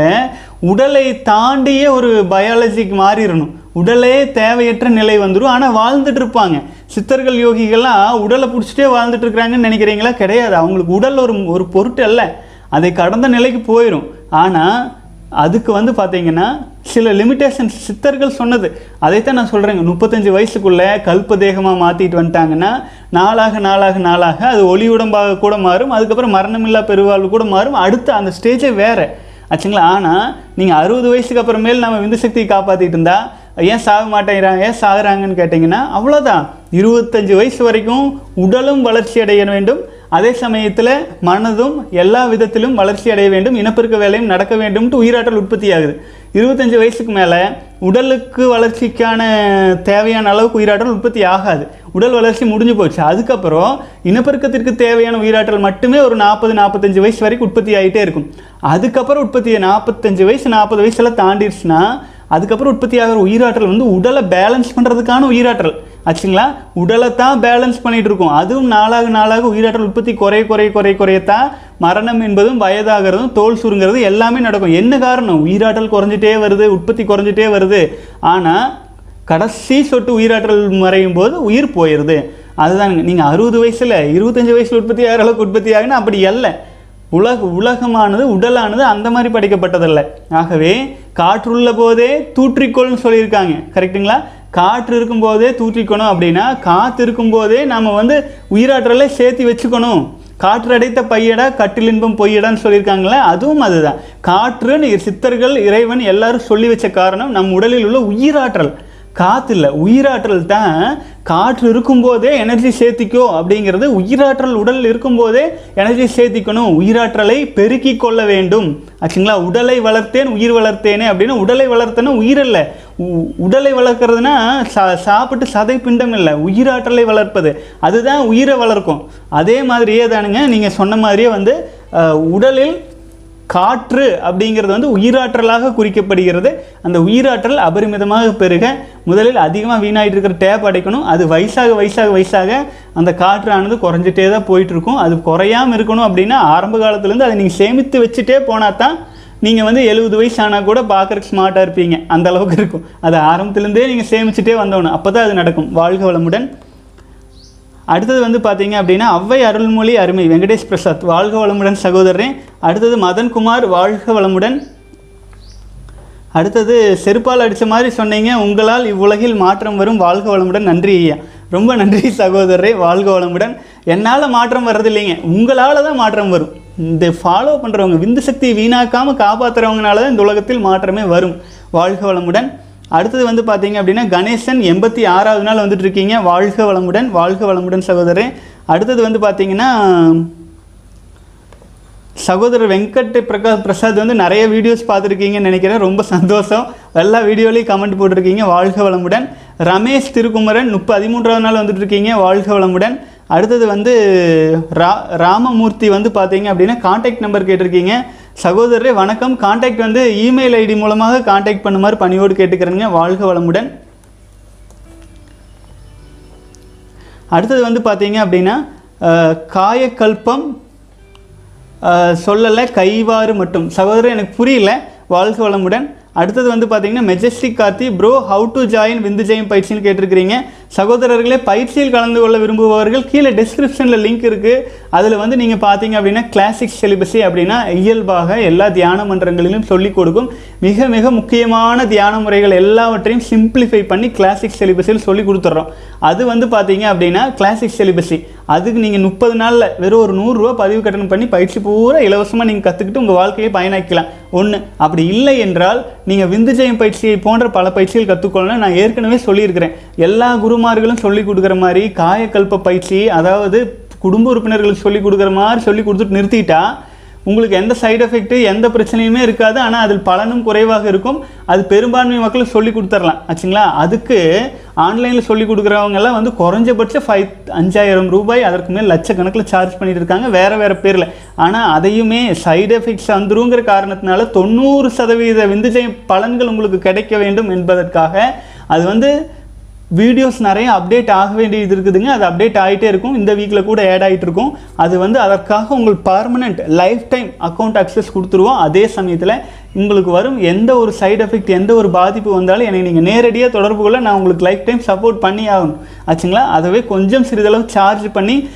உடலை தாண்டியே ஒரு பயாலஜிக்கு மாறிடணும். உடலே தேவையற்ற நிலை வந்துடும் ஆனால் வாழ்ந்துட்டு இருப்பாங்க. சித்தர்கள் யோகிகள்லாம் உடலை பிடிச்சிட்டே வாழ்ந்துட்டு இருக்கிறாங்கன்னு நினைக்கிறீங்களா? கிடையாது. அவங்களுக்கு உடல் ஒரு ஒரு பொருட்டு அல்ல. அதை கடந்த நிலைக்கு போயிடும் ஆனால் அதுக்கு வந்து பார்த்தீங்கன்னா சில லிமிட்டேஷன்ஸ் சித்தர்கள் சொன்னது. அதைத்தான் நான் சொல்கிறேங்க முப்பத்தஞ்சு வயசுக்குள்ளே கல்ப தேகமாக மாற்றிட்டு வந்துட்டாங்கன்னா நாளாக நாளாக நாளாக அது ஒளி உடம்பாக கூட மாறும் அதுக்கப்புறம் மரணமில்லா பெருவாழ்வு கூட மாறும். அடுத்த அந்த ஸ்டேஜே வேறு. ஆச்சுங்களா? ஆனால் நீங்கள் அறுபது வயசுக்கு அப்புறமேல் நம்ம விந்து சக்தியை காப்பாற்றிட்டு இருந்தால் ஏன் சாக மாட்டேங்கிறாங்க ஏன் சாகுறாங்கன்னு கேட்டிங்கன்னா அவ்வளோதான் இருபத்தஞ்சி வயசு வரைக்கும் உடலும் வளர்ச்சி அடைய வேண்டும். அதே சமயத்தில் மனதும் எல்லா விதத்திலும் வளர்ச்சி அடைய வேண்டும் இனப்பெருக்க வேலையும் நடக்க வேண்டும்ட்டு உயிராற்றல் உற்பத்தி ஆகுது இருபத்தஞ்சு வயசுக்கு மேலே உடலுக்கு வளர்ச்சிக்கான தேவையான அளவுக்கு உயிராற்றல் உற்பத்தி ஆகாது. உடல் வளர்ச்சி முடிஞ்சு போச்சு. அதுக்கப்புறம் இனப்பெருக்கத்திற்கு தேவையான உயிராற்றல் மட்டுமே ஒரு நாற்பது நாற்பத்தஞ்சு வயசு வரைக்கும் உற்பத்தி ஆகிட்டே இருக்கும். அதுக்கப்புறம் உற்பத்தியை நாற்பத்தஞ்சு வயசு நாற்பது வயசெல்லாம் தாண்டிடுச்சுன்னா அதுக்கப்புறம் உற்பத்தி ஆகிற உயிராற்றல் வந்து உடலை பேலன்ஸ் பண்ணுறதுக்கான உயிராற்றல். ஆச்சுங்களா? உடலை தான் பேலன்ஸ் பண்ணிட்டு இருக்கும் அதுவும் நாளாக நாளாக உயிராற்றல் உற்பத்தி குறைய குறைய குறைய குறையத்தான் மரணம் என்பதும் வயதாகிறதும் தோல் சுருங்கிறது எல்லாமே நடக்கும். என்ன காரணம்? உயிராற்றல் குறைஞ்சிட்டே வருது உற்பத்தி குறைஞ்சிட்டே வருது. ஆனால் கடைசி சொட்டு உயிராற்றல் மறையும் போது உயிர் போயிடுது அதுதான் நீங்கள் அறுபது வயசில் இருபத்தஞ்சு வயசில் உற்பத்தி ஆகிற அளவுக்கு உற்பத்தி ஆகுனா அப்படி அல்ல. உலக உலகமானது உடலானது அந்த மாதிரி படைக்கப்பட்டதில்லை. ஆகவே காற்றுள்ள போதே தூற்றிக்கொள்னு சொல்லியிருக்காங்க. கரெக்ட்டுங்களா காற்று இருக்கும்போதே தூற்றிக்கணும் அப்படின்னா காற்று இருக்கும்போதே நம்ம வந்து உயிராற்றலை சேர்த்து வச்சுக்கணும். காற்றடைத்த பையடா கட்டிலின்பம் பொய்யடான்னு சொல்லியிருக்காங்களே அதுவும் அதுதான். காற்றுன்னு சித்தர்கள் இறைவன் எல்லாரும் சொல்லி வச்ச காரணம் நம் உடலில் உள்ள உயிராற்றல். காற்று இல்லை உயிராற்றல் தான். காற்று இருக்கும்போதே எனர்ஜி சேர்த்திக்கோ அப்படிங்கிறது உயிராற்றல் உடல் இருக்கும்போதே எனர்ஜி சேர்த்திக்கணும். உயிராற்றலை பெருக்கி கொள்ள வேண்டும். ஆச்சுங்களா? உடலை வளர்த்தேன் உயிர் வளர்த்தேனே அப்படின்னு உடலை வளர்த்தேன்னா உயிர் இல்லை உடலை வளர்க்குறதுனா சா சாப்பிட்டு சதை பிண்டம் இல்லை உயிராற்றலை வளர்ப்பது. அதுதான் உயிரை வளர்க்கும். அதே மாதிரியே தானுங்க நீங்கள் சொன்ன மாதிரியே வந்து உடலில் காற்று அப்படிங்கிறது வந்து உயிராற்றலாக குறிக்கப்படுகிறது. அந்த உயிராற்றல் அபரிமிதமாக பெருக முதலில் அதிகமாக வீணாகிட்டு இருக்கிற டேப் அடைக்கணும். அது வயசாக வயசாக வயசாக அந்த காற்றானது குறைஞ்சிட்டே தான் போயிட்டுருக்கும் அது குறையாம இருக்கணும் அப்படின்னா ஆரம்ப காலத்துலேருந்து அதை நீங்கள் சேமித்து வச்சுட்டே போனால் தான் நீங்கள் வந்து எழுபது வயசு ஆனால் கூட பார்க்குறக்கு ஸ்மார்ட்டாக இருப்பீங்க. அந்த அளவுக்கு இருக்கும். அது ஆரம்பத்துலேருந்தே நீங்கள் சேமிச்சுட்டே வந்தோணும் அப்போ தான் அது நடக்கும். வாழ்க வளமுடன். அடுத்தது வந்து பார்த்தீங்க அப்படின்னா அவ்வை அருள்மொழி அருமை. வெங்கடேஷ் பிரசாத் வாழ்க வளமுடன் சகோதரரே. அடுத்தது மதன்குமார் வாழ்க வளமுடன். அடுத்தது செருப்பால் அடித்த மாதிரி சொன்னீங்க. உங்களால் இவ்வுலகில் மாற்றம் வரும். வாழ்க வளமுடன். நன்றி ஐயா. ரொம்ப நன்றி சகோதரரே. வாழ்க வளமுடன். என்னால் மாற்றம் வர்றது இல்லைங்க உங்களால் தான் மாற்றம் வரும். இந்த ஃபாலோ பண்ணுறவங்க விந்து சக்தியை வீணாக்காமல் காப்பாற்றுறவங்கனால தான் இந்த உலகத்தில் மாற்றமே வரும். வாழ்க வளமுடன். அடுத்தது வந்து பார்த்தீங்க அப்படின்னா கணேசன் எண்பத்தி ஆறாவது நாள் வந்துட்டு இருக்கீங்க. வாழ்க வளமுடன் வாழ்க வளமுடன் சகோதரன் அடுத்தது வந்து பார்த்தீங்கன்னா சகோதரர் வெங்கட் பிரகாஷ் பிரசாத் வந்து நிறைய வீடியோஸ் பார்த்துருக்கீங்கன்னு நினைக்கிறேன். ரொம்ப சந்தோஷம். எல்லா வீடியோலையும் கமெண்ட் போட்டிருக்கீங்க. வாழ்க வளமுடன். ரமேஷ் திருக்குமரன் முப்பது பதிமூன்றாவது நாள் வந்துட்டு இருக்கீங்க. வாழ்க வளமுடன். அடுத்தது வந்து ரா ராமமூர்த்தி வந்து பார்த்தீங்க அப்படின்னா காண்டாக்ட் நம்பர் கேட்டிருக்கீங்க. சகோதரரே வணக்கம். காண்டாக்ட் வந்து இமெயில் ஐடி மூலமாக காண்டாக்ட் பண்ணுமாறு பணியோடு கேட்டுக்கிறேங்க வாழ்க வளமுடன். அடுத்தது வந்து பார்த்தீங்க அப்படின்னா காயக்கல்பம் சொல்லலை கைவாறு மட்டும். சகோதரர் எனக்கு புரியல. வாழ்க வளமுடன். அடுத்தது வந்து பார்த்தீங்கன்னா majestic Karthi bro how to join விந்து ஜெயம் பயிற்சின்னு கேட்டிருக்கிறீங்க. சகோதரர்களே பயிற்சியில் கலந்து கொள்ள விரும்புபவர்கள் கீழே டிஸ்கிரிப்ஷனில் லிங்க் இருக்குது அதில் வந்து நீங்கள் பார்த்தீங்க அப்படின்னா கிளாசிக் செலிபஸி அப்படின்னா இயல்பாக எல்லா தியான மன்றங்களிலும் சொல்லிக் கொடுக்கும். மிக மிக முக்கியமான தியான முறைகள் எல்லாவற்றையும் சிம்பிளிஃபை பண்ணி கிளாசிக் செலிபஸில் சொல்லி கொடுத்துட்றோம் அது வந்து பார்த்தீங்க அப்படின்னா கிளாசிக் செலிபஸி அதுக்கு நீங்கள் முப்பது நாளில் வெறும் ஒரு நூறுரூவா பதிவு கட்டணம் பண்ணி பயிற்சி பூரா இலவசமாக நீங்கள் கற்றுக்கிட்டு உங்கள் வாழ்க்கையை பயனாக்கலாம் ஒன்று அப்படி இல்லை என்றால் நீங்கள் விந்துஜயம் பயிற்சியை போன்ற பல பயிற்சிகள் கற்றுக்கொள்ளணும் நான் ஏற்கனவே சொல்லியிருக்கிறேன். எல்லா குருமார்களும் சொல்லி கொடுக்குற மாதிரி காயக்கல்ப பயிற்சி அதாவது குடும்ப உறுப்பினர்களுக்கு சொல்லி கொடுக்குற மாதிரி சொல்லி கொடுத்துட்டு நிறுத்திட்டா உங்களுக்கு எந்த சைடு எஃபெக்ட்டு எந்த பிரச்சனையுமே இருக்காது. ஆனால் அதில் பலனும் குறைவாக இருக்கும். அது பெரும்பான்மை மக்களுக்கு சொல்லி கொடுத்துர்லாம் ஆச்சுங்களா? அதுக்கு ஆன்லைனில் சொல்லி கொடுக்குறவங்கெல்லாம் வந்து குறைஞ்சபட்சம் ஃபைவ் அஞ்சாயிரம் ரூபாய் அதற்கு மேல் லட்சக்கணக்கில் சார்ஜ் பண்ணிட்டு இருக்காங்க. வேறு வேறு பேரில். ஆனால் அதையுமே சைடு எஃபெக்ட்ஸ் வந்துருங்கிற காரணத்தினால தொண்ணூறு சதவீத விந்துஜய பலன்கள் உங்களுக்கு கிடைக்க வேண்டும் என்பதற்காக அது வந்து வீடியோஸ் நிறைய அப்டேட் ஆக வேண்டியது இருக்குதுங்க. அது அப்டேட் ஆகிட்டே இருக்கும். இந்த வீக்கில் கூட ஆட் ஆகிட்டு இருக்கும். அது வந்து அதற்காக உங்களுக்கு permanent lifetime account access கொடுத்துருவோம். அதே சமயத்தில் உங்களுக்கு வரும் எந்த ஒரு சைடு எஃபெக்ட் எந்த ஒரு பாதிப்பு வந்தாலும் என்னை நீங்கள் நேரடியாக தொடர்பு கொள்ள நான் உங்களுக்கு லைஃப் டைம் சப்போர்ட் பண்ணி ஆகணும். ஆச்சுங்களா? அதுவே கொஞ்சம் சிறிதளவு சார்ஜ் பண்ணி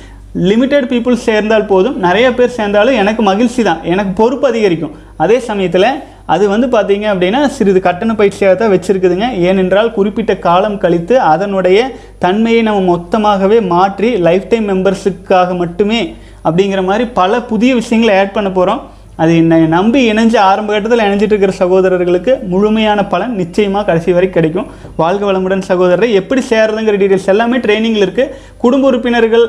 லிமிடெட் பீப்புள் சேர்ந்தால் போதும். நிறைய பேர் சேர்ந்தாலும் எனக்கு மகிழ்ச்சி தான். எனக்கு பொறுப்பு அதிகரிக்கும். அதே சமயத்தில் அது வந்து பார்த்தீங்க அப்படின்னா சிறிது கட்டண பயிற்சியாக தான் வச்சுருக்குதுங்க. ஏனென்றால் குறிப்பிட்ட காலம் கழித்து அதனுடைய தன்மையை நம்ம மொத்தமாகவே மாற்றி லைஃப் டைம் மெம்பர்ஸுக்காக மட்டுமே அப்படிங்கிற மாதிரி பல புதிய விஷயங்களை ஆட் பண்ண போகிறோம் அது என்னை நம்பி இணைஞ்சு ஆரம்ப கட்டத்தில் இணைஞ்சிட்டு இருக்கிற சகோதரர்களுக்கு முழுமையான பலன் நிச்சயமாக கடைசி வரை கிடைக்கும். வாழ்க வளமுடன் சகோதரரை. எப்படி சேர்றதுங்கிற டீட்டெயில்ஸ் எல்லாமே ட்ரைனிங்கில் இருக்குது குடும்ப உறுப்பினர்கள்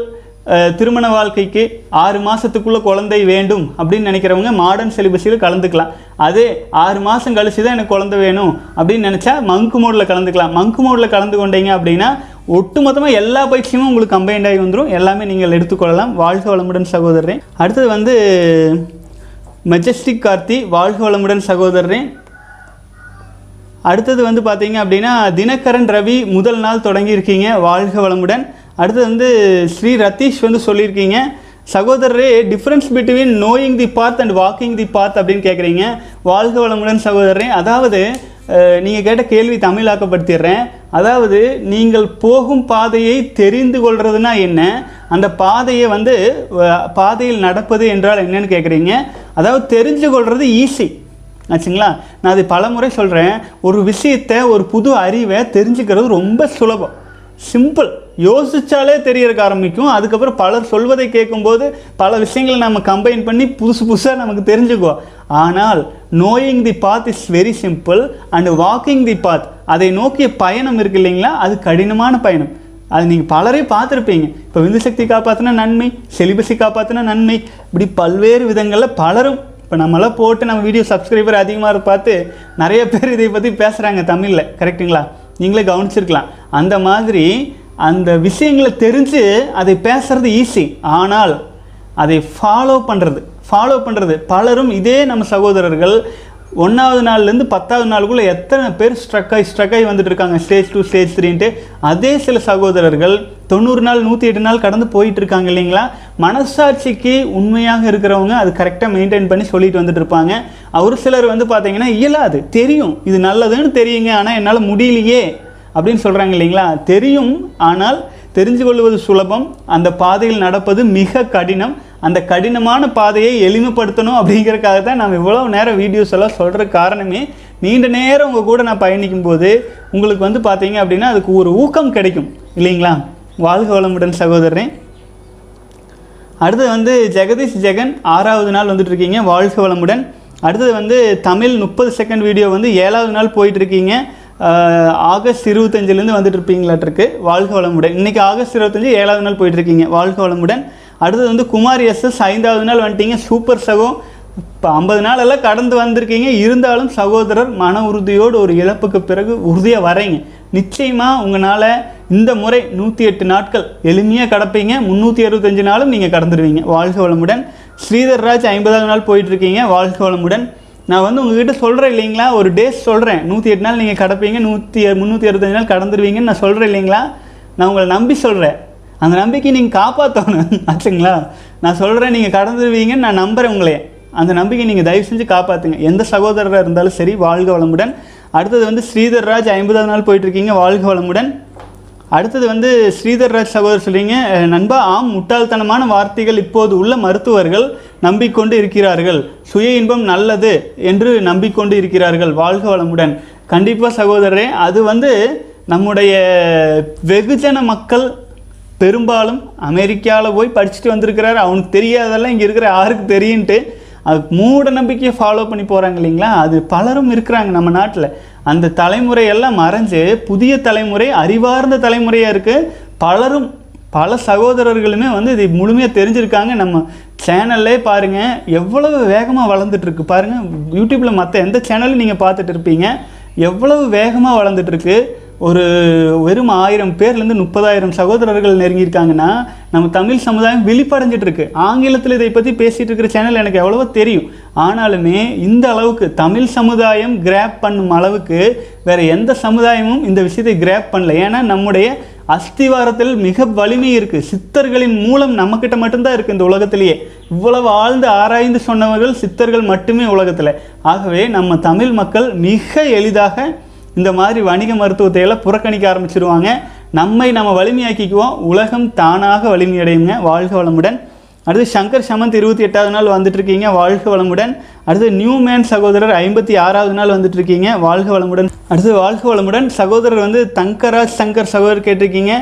திருமண வாழ்க்கைக்கு ஆறு மாதத்துக்குள்ளே குழந்தை வேண்டும் அப்படின்னு நினைக்கிறவங்க மாடர்ன் சிலிபஸில் கலந்துக்கலாம். அதே ஆறு மாதம் கழிச்சு தான் எனக்கு குழந்தை வேணும் அப்படின்னு நினச்சா மங்கு மோடில் கலந்துக்கலாம். மங்கு மோடில் கலந்து கொண்டீங்க அப்படின்னா ஒட்டுமொத்தமாக எல்லா பயிற்சியுமே உங்களுக்கு கம்பைண்ட் ஆகி வந்துடும் எல்லாமே நீங்கள் எடுத்துக்கொள்ளலாம். வாழ்க வளமுடன் சகோதரரே. அடுத்தது வந்து மெஜஸ்டிக் கார்த்தி வாழ்க வளமுடன் சகோதரரே. அடுத்தது வந்து பார்த்தீங்க அப்படின்னா தினகரன் ரவி முதல் நாள் தொடங்கியிருக்கீங்க. வாழ்க வளமுடன். அடுத்தது வந்து ஸ்ரீ ரத்தீஷ் வந்து சொல்லியிருக்கீங்க சகோதரரே difference between knowing the path and walking the path அப்படின்னு கேட்குறீங்க வாழ்க வளமுடன் சகோதரரே. அதாவது நீங்கள் கேட்ட கேள்வி தமிழாக்கப்படுத்திடுறேன். அதாவது நீங்கள் போகும் பாதையை தெரிந்து கொள்றதுனா என்ன? அந்த பாதையை வந்து பாதையில் நடப்பது என்றால் என்னன்னு கேட்குறீங்க அதாவது தெரிஞ்சு கொள்வது ஈஸி ஆச்சுங்களா? நான் அது பல முறை சொல்கிறேன் ஒரு விஷயத்தை ஒரு புது அறிவை தெரிஞ்சுக்கிறது ரொம்ப சுலபம். சிம்பிள் யோசிச்சாலே தெரியறக்கு ஆரம்பிக்கும். அதுக்கப்புறம் பலர் சொல்வதை கேட்கும்போது பல விஷயங்களை நம்ம கம்பைன் பண்ணி புதுசு புதுசாக நமக்கு தெரிஞ்சுக்குவோம். ஆனால் knowing the path is very simple and walking the path அதை நோக்கிய பயணம் இருக்கு இல்லைங்களா? அது கடினமான பயணம். அது நீங்கள் பலரே பார்த்துருப்பீங்க. இப்போ விந்து சக்தி காப்பாற்றினா நன்மை செலிபஸை காப்பாற்றினா நன்மை இப்படி பல்வேறு விதங்களில் பலரும் இப்போ நம்மளாம் போட்டு நம்ம வீடியோ சப்ஸ்கிரைபர் அதிகமாக பார்த்து நிறைய பேர் இதை பற்றி பேசுகிறாங்க தமிழில். கரெக்டுங்களா நீங்களே கவனிச்சிருக்கலாம். அந்த மாதிரி அந்த விஷயங்களை தெரிஞ்சு அதை பேசுகிறது ஈஸி ஆனால் அதை ஃபாலோ பண்ணுறது ஃபாலோ பண்ணுறது பலரும் இதே நம்ம சகோதரர்கள் ஒன்றாவது நாள்லேருந்து பத்தாவது நாளுக்குள்ளே எத்தனை பேர் ஸ்ட்ரக் ஆகி ஸ்ட்ரக் ஆகி வந்துட்டு இருக்காங்க. ஸ்டேஜ் டூ ஸ்டேஜ் த்ரீன்ட்டு அதே சில சகோதரர்கள் தொண்ணூறு நாள் நூற்றி எட்டு நாள் கடந்து போயிட்டு இருக்காங்க இல்லைங்களா? மனசாட்சிக்கு உண்மையாக இருக்கிறவங்க அது கரெக்டாக மெயின்டைன் பண்ணி சொல்லிட்டு வந்துட்டு இருப்பாங்க. ஒரு சிலர் வந்து பார்த்தீங்கன்னா இயலாது. தெரியும் இது நல்லதுன்னு தெரியுங்க ஆனால் என்னால் முடியலையே அப்படின்னு சொல்கிறாங்க இல்லைங்களா? தெரியும் ஆனால் தெரிஞ்சு கொள்வது சுலபம். அந்த பாதையில் நடப்பது மிக கடினம். அந்த கடினமான பாதையை எளிமைப்படுத்தணும் அப்படிங்கிறதுக்காக தான் நான் இவ்வளோ நேரம் வீடியோஸ் எல்லாம் சொல்கிற காரணமே நீண்ட நேரம் உங்கள் கூட நான் பயணிக்கும் போது உங்களுக்கு வந்து பார்த்தீங்க அப்படின்னா அதுக்கு ஒரு ஊக்கம் கிடைக்கும் இல்லைங்களா? வாழ்க வளமுடன் சகோதரனே அடுத்தது வந்து ஜெகதீஷ் ஜெகன் ஆறாவது நாள் வந்துட்டு இருக்கீங்க வாழ்க வளமுடன். அடுத்தது வந்து தமிழ் முப்பது செகண்ட் வீடியோ வந்து ஏழாவது நாள் போயிட்டுருக்கீங்க. ஆகஸ்ட் இருபத்தஞ்சிலேருந்து வந்துட்டு இருப்பீங்களாட்டிருக்கு வாழ்க வளமுடன். இன்றைக்கி ஆகஸ்ட் இருபத்தஞ்சி ஏழாவது நாள் போயிட்டுருக்கீங்க. வாழ்க வளமுடன். அடுத்தது வந்து குமார் எஸ்எஸ் ஐந்தாவது நாள் வந்துட்டீங்க. சூப்பர் சகோ. இப்போ ஐம்பது நாளெல்லாம் கடந்து வந்திருக்கீங்க. இருந்தாலும் சகோதரர் மன உறுதியோடு ஒரு இழப்புக்கு பிறகு உறுதியாக வரீங்க. நிச்சயமாக உங்களால் இந்த முறை நூற்றி எட்டு நாட்கள் எளிமையாக கடப்பீங்க. முந்நூற்றி அறுபத்தஞ்சு நாளும் நீங்கள் கடந்துருவீங்க வாழ்க வளமுடன். ஸ்ரீதர்ராஜ் ஐம்பதாவது நாள் போயிட்டுருக்கீங்க. வாழ்க வளமுடன். நான் வந்து உங்ககிட்ட சொல்கிறேன் இல்லைங்களா? ஒரு டேஸ் சொல்கிறேன் நூற்றி எட்டு நாள் நீங்கள் கடப்பீங்க. நூற்றி முந்நூற்றி அறுபத்தஞ்சு நாள் கடந்துருவீங்கன்னு நான் சொல்கிறேன் இல்லைங்களா? நான் உங்களை நம்பி சொல்கிறேன் அந்த நம்பிக்கை நீங்கள் காப்பாற்றணும் ஆச்சுங்களா? நான் சொல்கிறேன் நீங்கள் கடந்துருவீங்கன்னு நான் நம்புகிறேன் உங்களே. அந்த நம்பிக்கை நீங்கள் தயவு செஞ்சு காப்பாற்றுங்க எந்த சகோதரராக இருந்தாலும் சரி வாழ்க வளமுடன். அடுத்தது வந்து ஸ்ரீதர்ராஜ் ஐம்பதாவது நாள் போயிட்டுருக்கீங்க. வாழ்க வளமுடன். அடுத்தது வந்து ஸ்ரீதர் ராஜ் சகோதரர் சொல்றீங்க நண்பா ஆம் முட்டாள்தனமான வார்த்தைகள் இப்போது உள்ள மருத்துவர்கள் நம்பிக்கொண்டு இருக்கிறார்கள். சுய இன்பம் நல்லது என்று நம்பிக்கொண்டு இருக்கிறார்கள் வாழ்க வளமுடன். கண்டிப்பாக சகோதரரே அது வந்து நம்முடைய வெகுஜன மக்கள் பெரும்பாலும் அமெரிக்காவில் போய் படிச்சுட்டு வந்திருக்கிறாரு. அவனுக்கு தெரியாதெல்லாம் இங்கே இருக்கிற யாருக்கு தெரியுன்ட்டு அது மூட நம்பிக்கையை ஃபாலோ பண்ணி போகிறாங்க இல்லைங்களா? அது பலரும் இருக்கிறாங்க நம்ம நாட்டில். அந்த தலைமுறையெல்லாம் மறைஞ்சு புதிய தலைமுறை அறிவார்ந்த தலைமுறையாக இருக்குது பலரும் பல சகோதரர்களுமே வந்து இது முழுமையாக தெரிஞ்சிருக்காங்க. நம்ம சேனல்லே பாருங்கள் எவ்வளவு வேகமாக வளர்ந்துட்டுருக்கு. பாருங்கள் யூடியூப்பில் மற்ற எந்த சேனலும் நீங்கள் பார்த்துட்டு இருப்பீங்க. எவ்வளவு வேகமாக வளர்ந்துட்டுருக்கு. ஒரு வெறும் ஆயிரம் பேர்லேருந்து முப்பதாயிரம் சகோதரர்கள் நெருங்கியிருக்காங்கன்னா நம்ம தமிழ் சமுதாயம் விழிப்படைஞ்சிட்டு இருக்கு ஆங்கிலத்தில் இதை பற்றி பேசிகிட்டு இருக்கிற சேனல் எனக்கு எவ்வளவோ தெரியும். ஆனாலுமே இந்த அளவுக்கு தமிழ் சமுதாயம் கிராப் பண்ணும் அளவுக்கு வேற எந்த சமுதாயமும் இந்த விஷயத்தை கிராப் பண்ணல. ஏன்னா நம்முடைய அஸ்திவாரத்தில் மிக வலிமை இருக்குது சித்தர்களின் மூலம் நம்மக்கிட்ட மட்டும்தான் இருக்குது இந்த உலகத்திலேயே. இவ்வளவு ஆழ்ந்து ஆராய்ந்து சொன்னவர்கள் சித்தர்கள் மட்டுமே உலகத்தில். ஆகவே நம்ம தமிழ் மக்கள் மிக எளிதாக இந்த மாதிரி வணிக மருத்துவத்தை எல்லாம் புறக்கணிக்க ஆரம்பிச்சிருவாங்க. நம்மை நம்ம வலிமையாக்கிக்குவோம். உலகம் தானாக வலிமையடையுங்க. வாழ்க வளமுடன். அடுத்து சங்கர் சமந்த் இருபத்தி எட்டாவது நாள் வந்துட்டு இருக்கீங்க வாழ்க வளமுடன். அடுத்து நியூ மேன் சகோதரர் ஐம்பத்தி ஆறாவது நாள் வந்துட்டுருக்கீங்க. வாழ்க வளமுடன். அடுத்து வாழ்க வளமுடன். சகோதரர் வந்து தங்கராஜ் சங்கர் சகோதரர் கேட்டிருக்கீங்க.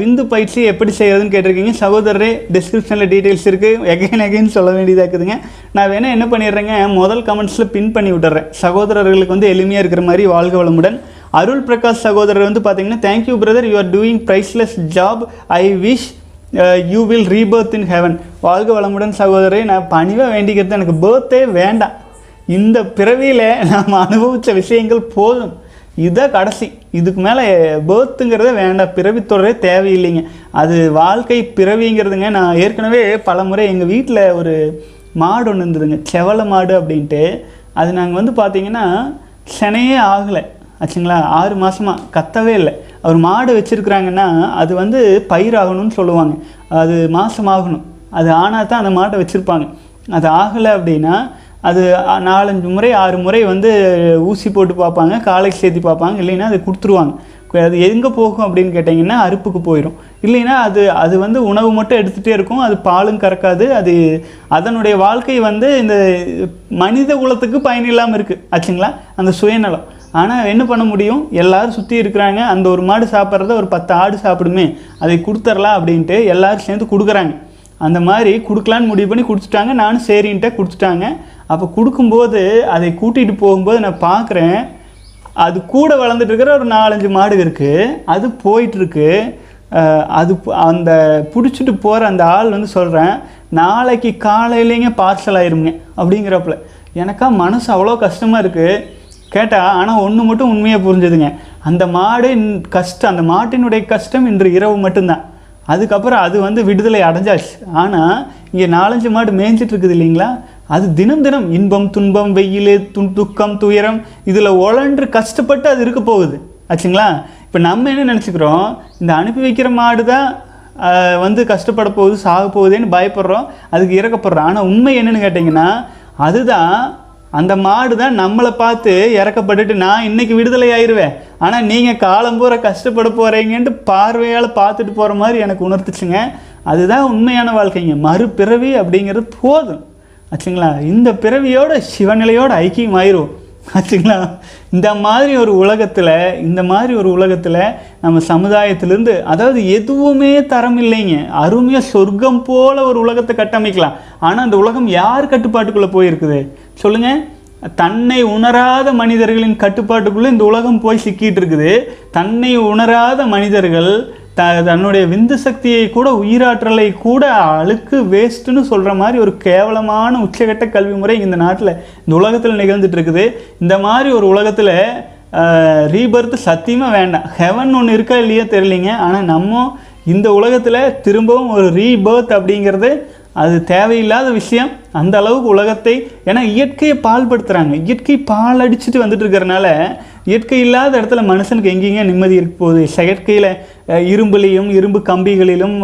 விந்து பயிற்சி எப்படி செய்யறதுன்னு கேட்டிருக்கீங்க. சகோதரரே டிஸ்கிரிப்ஷனில் டீட்டெயில்ஸ் இருக்குது எகைன் எகைன் சொல்ல வேண்டியதாக இருக்குதுங்க. நான் வேணால் என்ன பண்ணிடுறேங்க முதல் கமெண்ட்ஸில் பின் பண்ணி விட்டுறேன் சகோதரர்களுக்கு வந்து எளிமையாக இருக்கிற மாதிரி வாழ்க வளமுடன். அருள் பிரகாஷ் சகோதரர் வந்து பார்த்தீங்கன்னா thank you brother you are doing priceless job I wish you will rebirth in heaven வாழ்க வளமுடன் சகோதரரை. நான் பணிவாக வேண்டிக்கிறது எனக்கு பேர்த்தே வேண்டாம். இந்த பிறவியில் நாம் அனுபவித்த விஷயங்கள் போதும். இதுதான் கடைசி. இதுக்கு மேலே பேர்த்துங்கிறதே வேண்டாம். பிறவி தொடரே தேவையில்லைங்க. அது வாழ்க்கை பிறவிங்கிறதுங்க. நான் ஏற்கனவே பல முறை எங்கள் வீட்டில் ஒரு மாடு ஒன்று இருந்ததுங்க. செவலை மாடு அப்படின்ட்டு. அது நாங்கள் வந்து பார்த்தீங்கன்னா செனையே ஆகலை. ஆச்சுங்களா? ஆறு மாதமாக கத்தவே இல்லை. அவர் மாடு வச்சிருக்கிறாங்கன்னா அது வந்து பயிராகணும்னு சொல்லுவாங்க. அது மாதமாகணும் அது ஆனால் தான் அந்த மாட்டை வச்சுருப்பாங்க. அது ஆகலை அப்படின்னா அது நாலஞ்சு முறை ஆறு முறை வந்து ஊசி போட்டு பார்ப்பாங்க காலைக்கு சேர்த்து பார்ப்பாங்க இல்லைன்னா அது கொடுத்துருவாங்க. அது எங்கே போகும் அப்படின்னு கேட்டிங்கன்னா அறுப்புக்கு போயிடும். இல்லைன்னா அது அது வந்து உணவு மட்டும் எடுத்துகிட்டே இருக்கும் அது பாலும் கறக்காது அது அதனுடைய வாழ்க்கை வந்து இந்த மனித குலத்துக்கு பயனில்லாமல் இருக்குது ஆச்சுங்களா? அந்த சுயநலம். ஆனால் என்ன பண்ண முடியும்? எல்லாரும் சுற்றி இருக்கிறாங்க. அந்த ஒரு மாடு சாப்பிட்றத ஒரு பத்து ஆடு சாப்பிடுமே. அதை கொடுத்துர்லாம் அப்படின்ட்டு எல்லாரும் சேர்ந்து கொடுக்குறாங்க. அந்த மாதிரி கொடுக்கலான்னு முடிவு பண்ணி கொடுத்துட்டாங்க. நானும் சரின்ட்டு கொடுத்துட்டாங்க. அப்போ கொடுக்கும்போது அதை கூட்டிகிட்டு போகும்போது நான் பார்க்குறேன் அது கூட வளர்ந்துட்டு இருக்கிற ஒரு நாலஞ்சு மாடு இருக்குது அது போயிட்டுருக்கு. அது அந்த பிடிச்சிட்டு போகிற அந்த ஆள் வந்து சொல்கிறேன் நாளைக்கு காலையிலேங்க பார்சல் ஆயிருங்க அப்படிங்கிறப்பல. எனக்கா மனசு அவ்வளோ கஷ்டமாக இருக்குது கேட்டால் ஆனால் ஒன்று மட்டும் உண்மையாக புரிஞ்சுதுங்க. அந்த மாடு கஷ்டம் அந்த மாட்டினுடைய கஷ்டம் இன்று இரவு மட்டும்தான். அதுக்கப்புறம் அது வந்து விடுதலை அடைஞ்சாச்சு. ஆனால் இங்கே நாலஞ்சு மாடு மேய்ஞ்சிட்டு இருக்குது இல்லைங்களா? அது தினம் தினம் இன்பம் துன்பம் வெயில் து துக்கம் துயரம் இதில் உழன்று கஷ்டப்பட்டு அது இருக்க போகுது. ஆச்சுங்களா? இப்போ நம்ம என்ன நினச்சிக்கிறோம்? இந்த அனுப்பி வைக்கிற மாடு தான் வந்து கஷ்டப்பட போகுது சாக போகுதேன்னு பயப்படுறோம் அதுக்கு இறக்கப்படுறோம். ஆனால் உண்மை என்னென்னு கேட்டிங்கன்னா அதுதான் அந்த மாடு தான் நம்மளை பார்த்து இறக்கப்பட்டுட்டு நான் இன்னைக்கு விடுதலை ஆயிடுவேன் ஆனால் நீங்கள் காலம் பூரா கஷ்டப்பட போகிறீங்கன்ட்டு பார்வையால் பார்த்துட்டு போகிற மாதிரி எனக்கு உணர்த்துச்சுங்க. அதுதான் உண்மையான வாழ்க்கைங்க. மறுபிறவி அப்படிங்கிறது போதும். ஆச்சுங்களா? இந்த பிறவியோட சிவநிலையோட ஐக்கியம் ஆயிரும் ஆச்சுங்களா இந்த மாதிரி ஒரு உலகத்தில் இந்த மாதிரி ஒரு உலகத்தில் நம்ம சமுதாயத்திலேருந்து அதாவது எதுவுமே தரம் இல்லைங்க. அருமையாக சொர்க்கம் போல் ஒரு உலகத்தை கட்டமைக்கலாம். ஆனால் அந்த உலகம் யார் கட்டுப்பாட்டுக்குள்ளே போயிருக்குது? சொல்லுங்கள் தன்னை உணராத மனிதர்களின் கட்டுப்பாட்டுக்குள்ளே இந்த உலகம் போய் சிக்கிட்டு இருக்குது. தன்னை உணராத மனிதர்கள் த தன்னுடைய விந்து சக்தியை கூட உயிராற்றலை கூட அழுக்கு வேஸ்ட்டுன்னு சொல்கிற மாதிரி ஒரு கேவலமான உச்சகட்ட கல்வி முறை இந்த நாட்டில் இந்த உலகத்தில் நிகழ்ந்துட்டு இருக்குது இந்த மாதிரி ஒரு உலகத்தில் ரீபர்த் சத்தியமாக வேண்டாம். ஹெவன் ஒன்று இருக்கா இல்லையோ தெரியலிங்க. ஆனால் நம்ம இந்த உலகத்தில் திரும்பவும் ஒரு ரீபர்த் அப்படிங்கிறது அது தேவையில்லாத விஷயம். அந்த அளவுக்கு உலகத்தை ஏன்னா இயற்கையை பால்படுத்துகிறாங்க இயற்கை பால் அடிச்சுட்டு வந்துட்டு இருக்கிறனால இயற்கை இல்லாத இடத்துல மனுஷனுக்கு எங்கேங்க நிம்மதி இருக்க போகுது. செயற்கையில் இரும்புலையும் இரும்பு கம்பிகளிலும்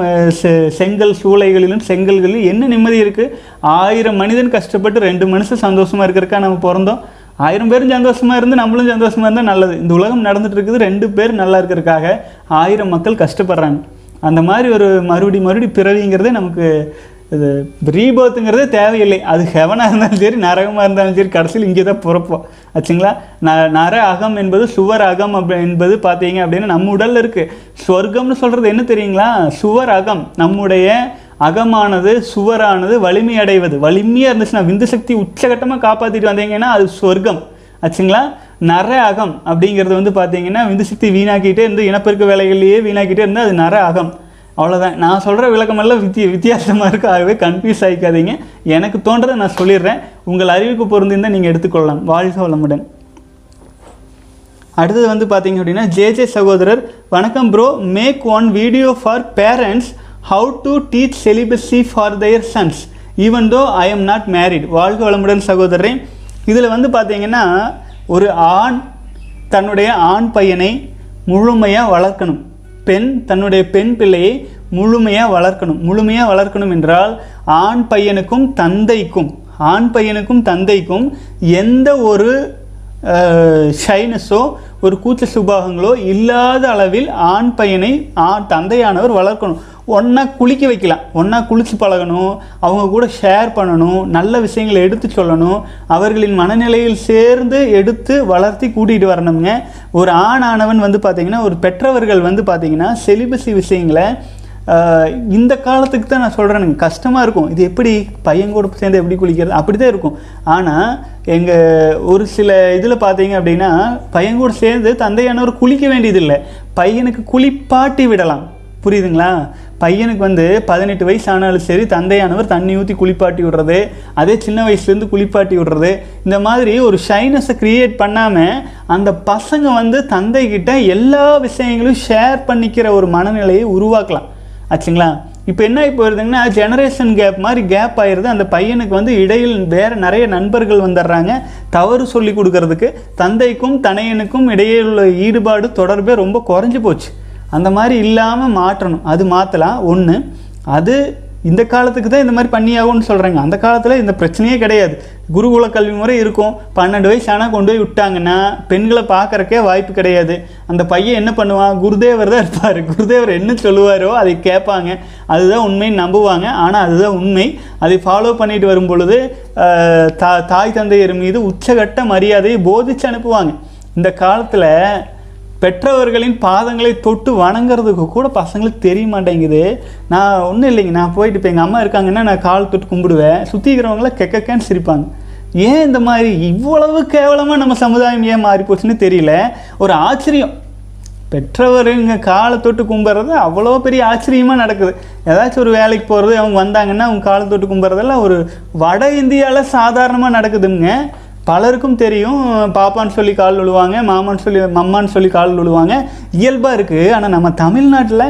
செ- செங்கல் சூளைகளிலும் செங்கல்களிலும் என்ன நிம்மதி இருக்குது ஆயிரம் மனிதன் கஷ்டப்பட்டு ரெண்டு மனுஷன் சந்தோஷமாக இருக்கிறக்கா நம்ம பிறந்தோம். ஆயிரம் பேரும் சந்தோஷமாக இருந்து நம்மளும் சந்தோஷமாக இருந்தால் நல்லது. இந்த உலகம் நடந்துட்டு இருக்குது ரெண்டு பேர் நல்லா இருக்கிறதுக்காக ஆயிரம் மக்கள் கஷ்டப்படுறாங்க. அந்த மாதிரி ஒரு மறுபடி மறுபடி பிறவிங்கிறதே நமக்கு இது ரீபர்த்துங்கிறதே தேவையில்லை. அது ஹெவனாக இருந்தாலும் சரி நரகமாக இருந்தாலும் சரி கடைசியில் இங்கே தான் பிறப்போம் ஆச்சுங்களா? ந நர அகம் என்பது சுவர் அகம் அப்படி என்பது பார்த்தீங்க அப்படின்னா நம்ம உடலில் இருக்குது சொர்க்கம்னு சொல்கிறது என்ன தெரியுங்களா? சுவர் அகம். நம்முடைய அகமானது சுவரானது வலிமை அடைவது வலிமையாக இருந்துச்சுன்னா விந்து சக்தி உச்சகட்டமாக காப்பாற்றிட்டு வந்தீங்கன்னா அது சொர்க்கம் ஆச்சுங்களா? நர அகம் அப்படிங்கிறது வந்து பார்த்தீங்கன்னா விந்து சக்தி வீணாக்கிட்டே இருந்து இனப்பெருக்க வேலைகள்லேயே வீணாக்கிட்டே இருந்து அது நர அகம். அவ்வளோதான் நான் சொல்கிற விளக்கமெல்லாம் வித்திய வித்தியாசமாக இருக்கு. ஆகவே கன்ஃபியூஸ் ஆகிக்காதீங்க எனக்கு தோன்றதை நான் சொல்லிடுறேன். உங்கள் அறிவுக்கு பொருந்திருந்தால் நீங்கள் எடுத்துக்கொள்ளலாம். வாழ்க வளமுடன். அடுத்தது வந்து பார்த்தீங்க அப்படின்னா ஜேஜே சகோதரர் வணக்கம் bro make one video for parents how to teach celibacy for their sons even though I am not married வாழ்க வளமுடன் சகோதரரே. இதில் வந்து பார்த்தீங்கன்னா ஒரு ஆண் தன்னுடைய ஆண் பையனை முழுமையாக வளர்க்கணும். பெண் தன்னுடைய பெண் பிள்ளையை முழுமையாக வளர்க்கணும். முழுமையாக வளர்க்கணும் என்றால் ஆண் பையனுக்கும் தந்தைக்கும் ஆண் பையனுக்கும் தந்தைக்கும் எந்த ஒரு ஷைனஸோ ஒரு கூச்ச சுபாகங்களோ இல்லாத அளவில் ஆண் பையனை ஆண் தந்தையானவர் வளர்க்கணும். ஒன்றா குளிக்க வைக்கலாம். ஒன்றா குளித்து பழகணும். அவங்க கூட ஷேர் பண்ணணும். நல்ல விஷயங்களை எடுத்து சொல்லணும். அவர்களின் மனநிலையில் சேர்ந்து எடுத்து வளர்த்தி கூட்டிகிட்டு வரணுங்க ஒரு ஆணானவன் வந்து பார்த்திங்கன்னா ஒரு பெற்றவர்கள் வந்து பார்த்திங்கன்னா செலிபஸி விஷயங்களை இந்த காலத்துக்கு தான் நான் சொல்கிறேனுங்க கஷ்டமாக இருக்கும். இது எப்படி பையன் கூட சேர்ந்து எப்படி குளிக்கிறது? அப்படி தான் இருக்கும். ஆனால் எங்கள் ஒரு சில இதில் பார்த்தீங்க அப்படின்னா பையன் கூட சேர்ந்து தந்தையானவர் குளிக்க வேண்டியதில்லை. பையனுக்கு குளிப்பாட்டி விடலாம். புரியுதுங்களா? பையனுக்கு வந்து பதினெட்டு வயசு ஆனாலும் சரி தந்தையானவர் தண்ணி ஊற்றி குளிப்பாட்டி விடுறது அதே சின்ன வயசுலேருந்து குளிப்பாட்டி விடுறது இந்த மாதிரி ஒரு ஷைனஸை க்ரியேட் பண்ணாமல் அந்த பசங்க வந்து தந்தைக்கிட்ட எல்லா விஷயங்களையும் ஷேர் பண்ணிக்கிற ஒரு மனநிலையை உருவாக்கலாம். ஆச்சுங்களா? இப்போ என்ன இப்போ வருதுங்கன்னா ஜெனரேஷன் கேப் மாதிரி கேப் ஆயிடுது அந்த பையனுக்கு வந்து இடையில் வேறு நிறைய நண்பர்கள் வந்துடுறாங்க. தவறு சொல்லி கொடுக்கறதுக்கு தந்தைக்கும் தனையனுக்கும் இடையே உள்ள ஈடுபாடு தொடர்பே ரொம்ப குறைஞ்சி போச்சு. அந்த மாதிரி இல்லாமல் மாற்றணும். அது மாற்றலாம் ஒன்று அது இந்த காலத்துக்கு தான் இந்த மாதிரி பண்ணியாகும்னு சொல்கிறாங்க அந்த காலத்தில் இந்த பிரச்சனையே கிடையாது. குருகுல கல்வி முறை இருக்கும். பன்னெண்டு வயசு ஆனால் கொண்டு போய் விட்டாங்கன்னா பெண்களை பார்க்கறக்கே வாய்ப்பு கிடையாது. அந்த பையன் என்ன பண்ணுவான்? குருதேவர் தான் இருப்பார். குருதேவர் என்ன சொல்லுவாரோ அதை கேட்பாங்க. அதுதான் உண்மைன்னு நம்புவாங்க. ஆனால் அதுதான் உண்மை. அதை ஃபாலோ பண்ணிட்டு வரும் பொழுது தா தாய் தந்தையர் மீது உச்சகட்ட மரியாதையை போதிச்சு அனுப்புவாங்க. இந்த காலத்தில் பெற்றவர்களின் பாதங்களை தொட்டு வணங்குறதுக்கு கூட பசங்களுக்கு தெரிய மாட்டேங்குது நான் ஒன்றும் இல்லைங்க. நான் போயிட்டு இப்போ எங்கள் அம்மா இருக்காங்கன்னா நான் கால் தொட்டு கும்பிடுவேன். சுற்றி இருக்கிறவங்களாம் கெக்கக்கேன்னு சிரிப்பாங்க. ஏன் இந்த மாதிரி இவ்வளவு கேவலமாக நம்ம சமுதாயம் ஏன் மாறி போச்சுன்னு தெரியல. ஒரு ஆச்சரியம். பெற்றவருங்க காலை தொட்டு கும்பிட்றது அவ்வளோ பெரிய ஆச்சரியமாக நடக்குது. ஏதாச்சும் ஒரு வேலைக்கு போகிறது அவங்க வந்தாங்கன்னா அவங்க காலை தொட்டு கும்பிட்றதெல்லாம் ஒரு வட இந்தியாவில் சாதாரணமாக நடக்குதுங்க. பலருக்கும் தெரியும் பாப்பான்னு சொல்லி கால் விழுவாங்க மாமான்னு சொல்லி மம்மான்னு சொல்லி கால் விழுவாங்க இயல்பாக இருக்குது ஆனால் நம்ம தமிழ்நாட்டில்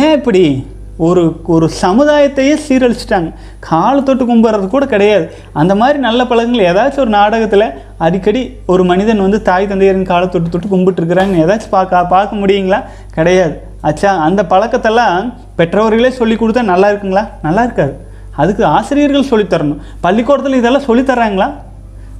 ஏன் இப்படி ஒரு ஒரு சமுதாயத்தையே சீரழிச்சிட்டாங்க? காலை தொட்டு கும்பிட்றது கூட கிடையாது. அந்த மாதிரி நல்ல பழக்கங்கள் ஏதாச்சும் ஒரு நாடகத்தில் அடிக்கடி ஒரு மனிதன் வந்து தாய் தந்தையரின் காலை தொட்டு தொட்டு கும்பிட்டுருக்கிறாங்கன்னு ஏதாச்சும் பார்க்க பார்க்க முடியுங்களா? கிடையாது. அச்சா அந்த பழக்கத்தெல்லாம் பெற்றவர்களே சொல்லி கொடுத்தா நல்லா இருக்குங்களா? நல்லா இருக்காது. அதுக்கு ஆசிரியர்கள் சொல்லித்தரணும் பள்ளிக்கூடத்தில் இதெல்லாம் சொல்லித்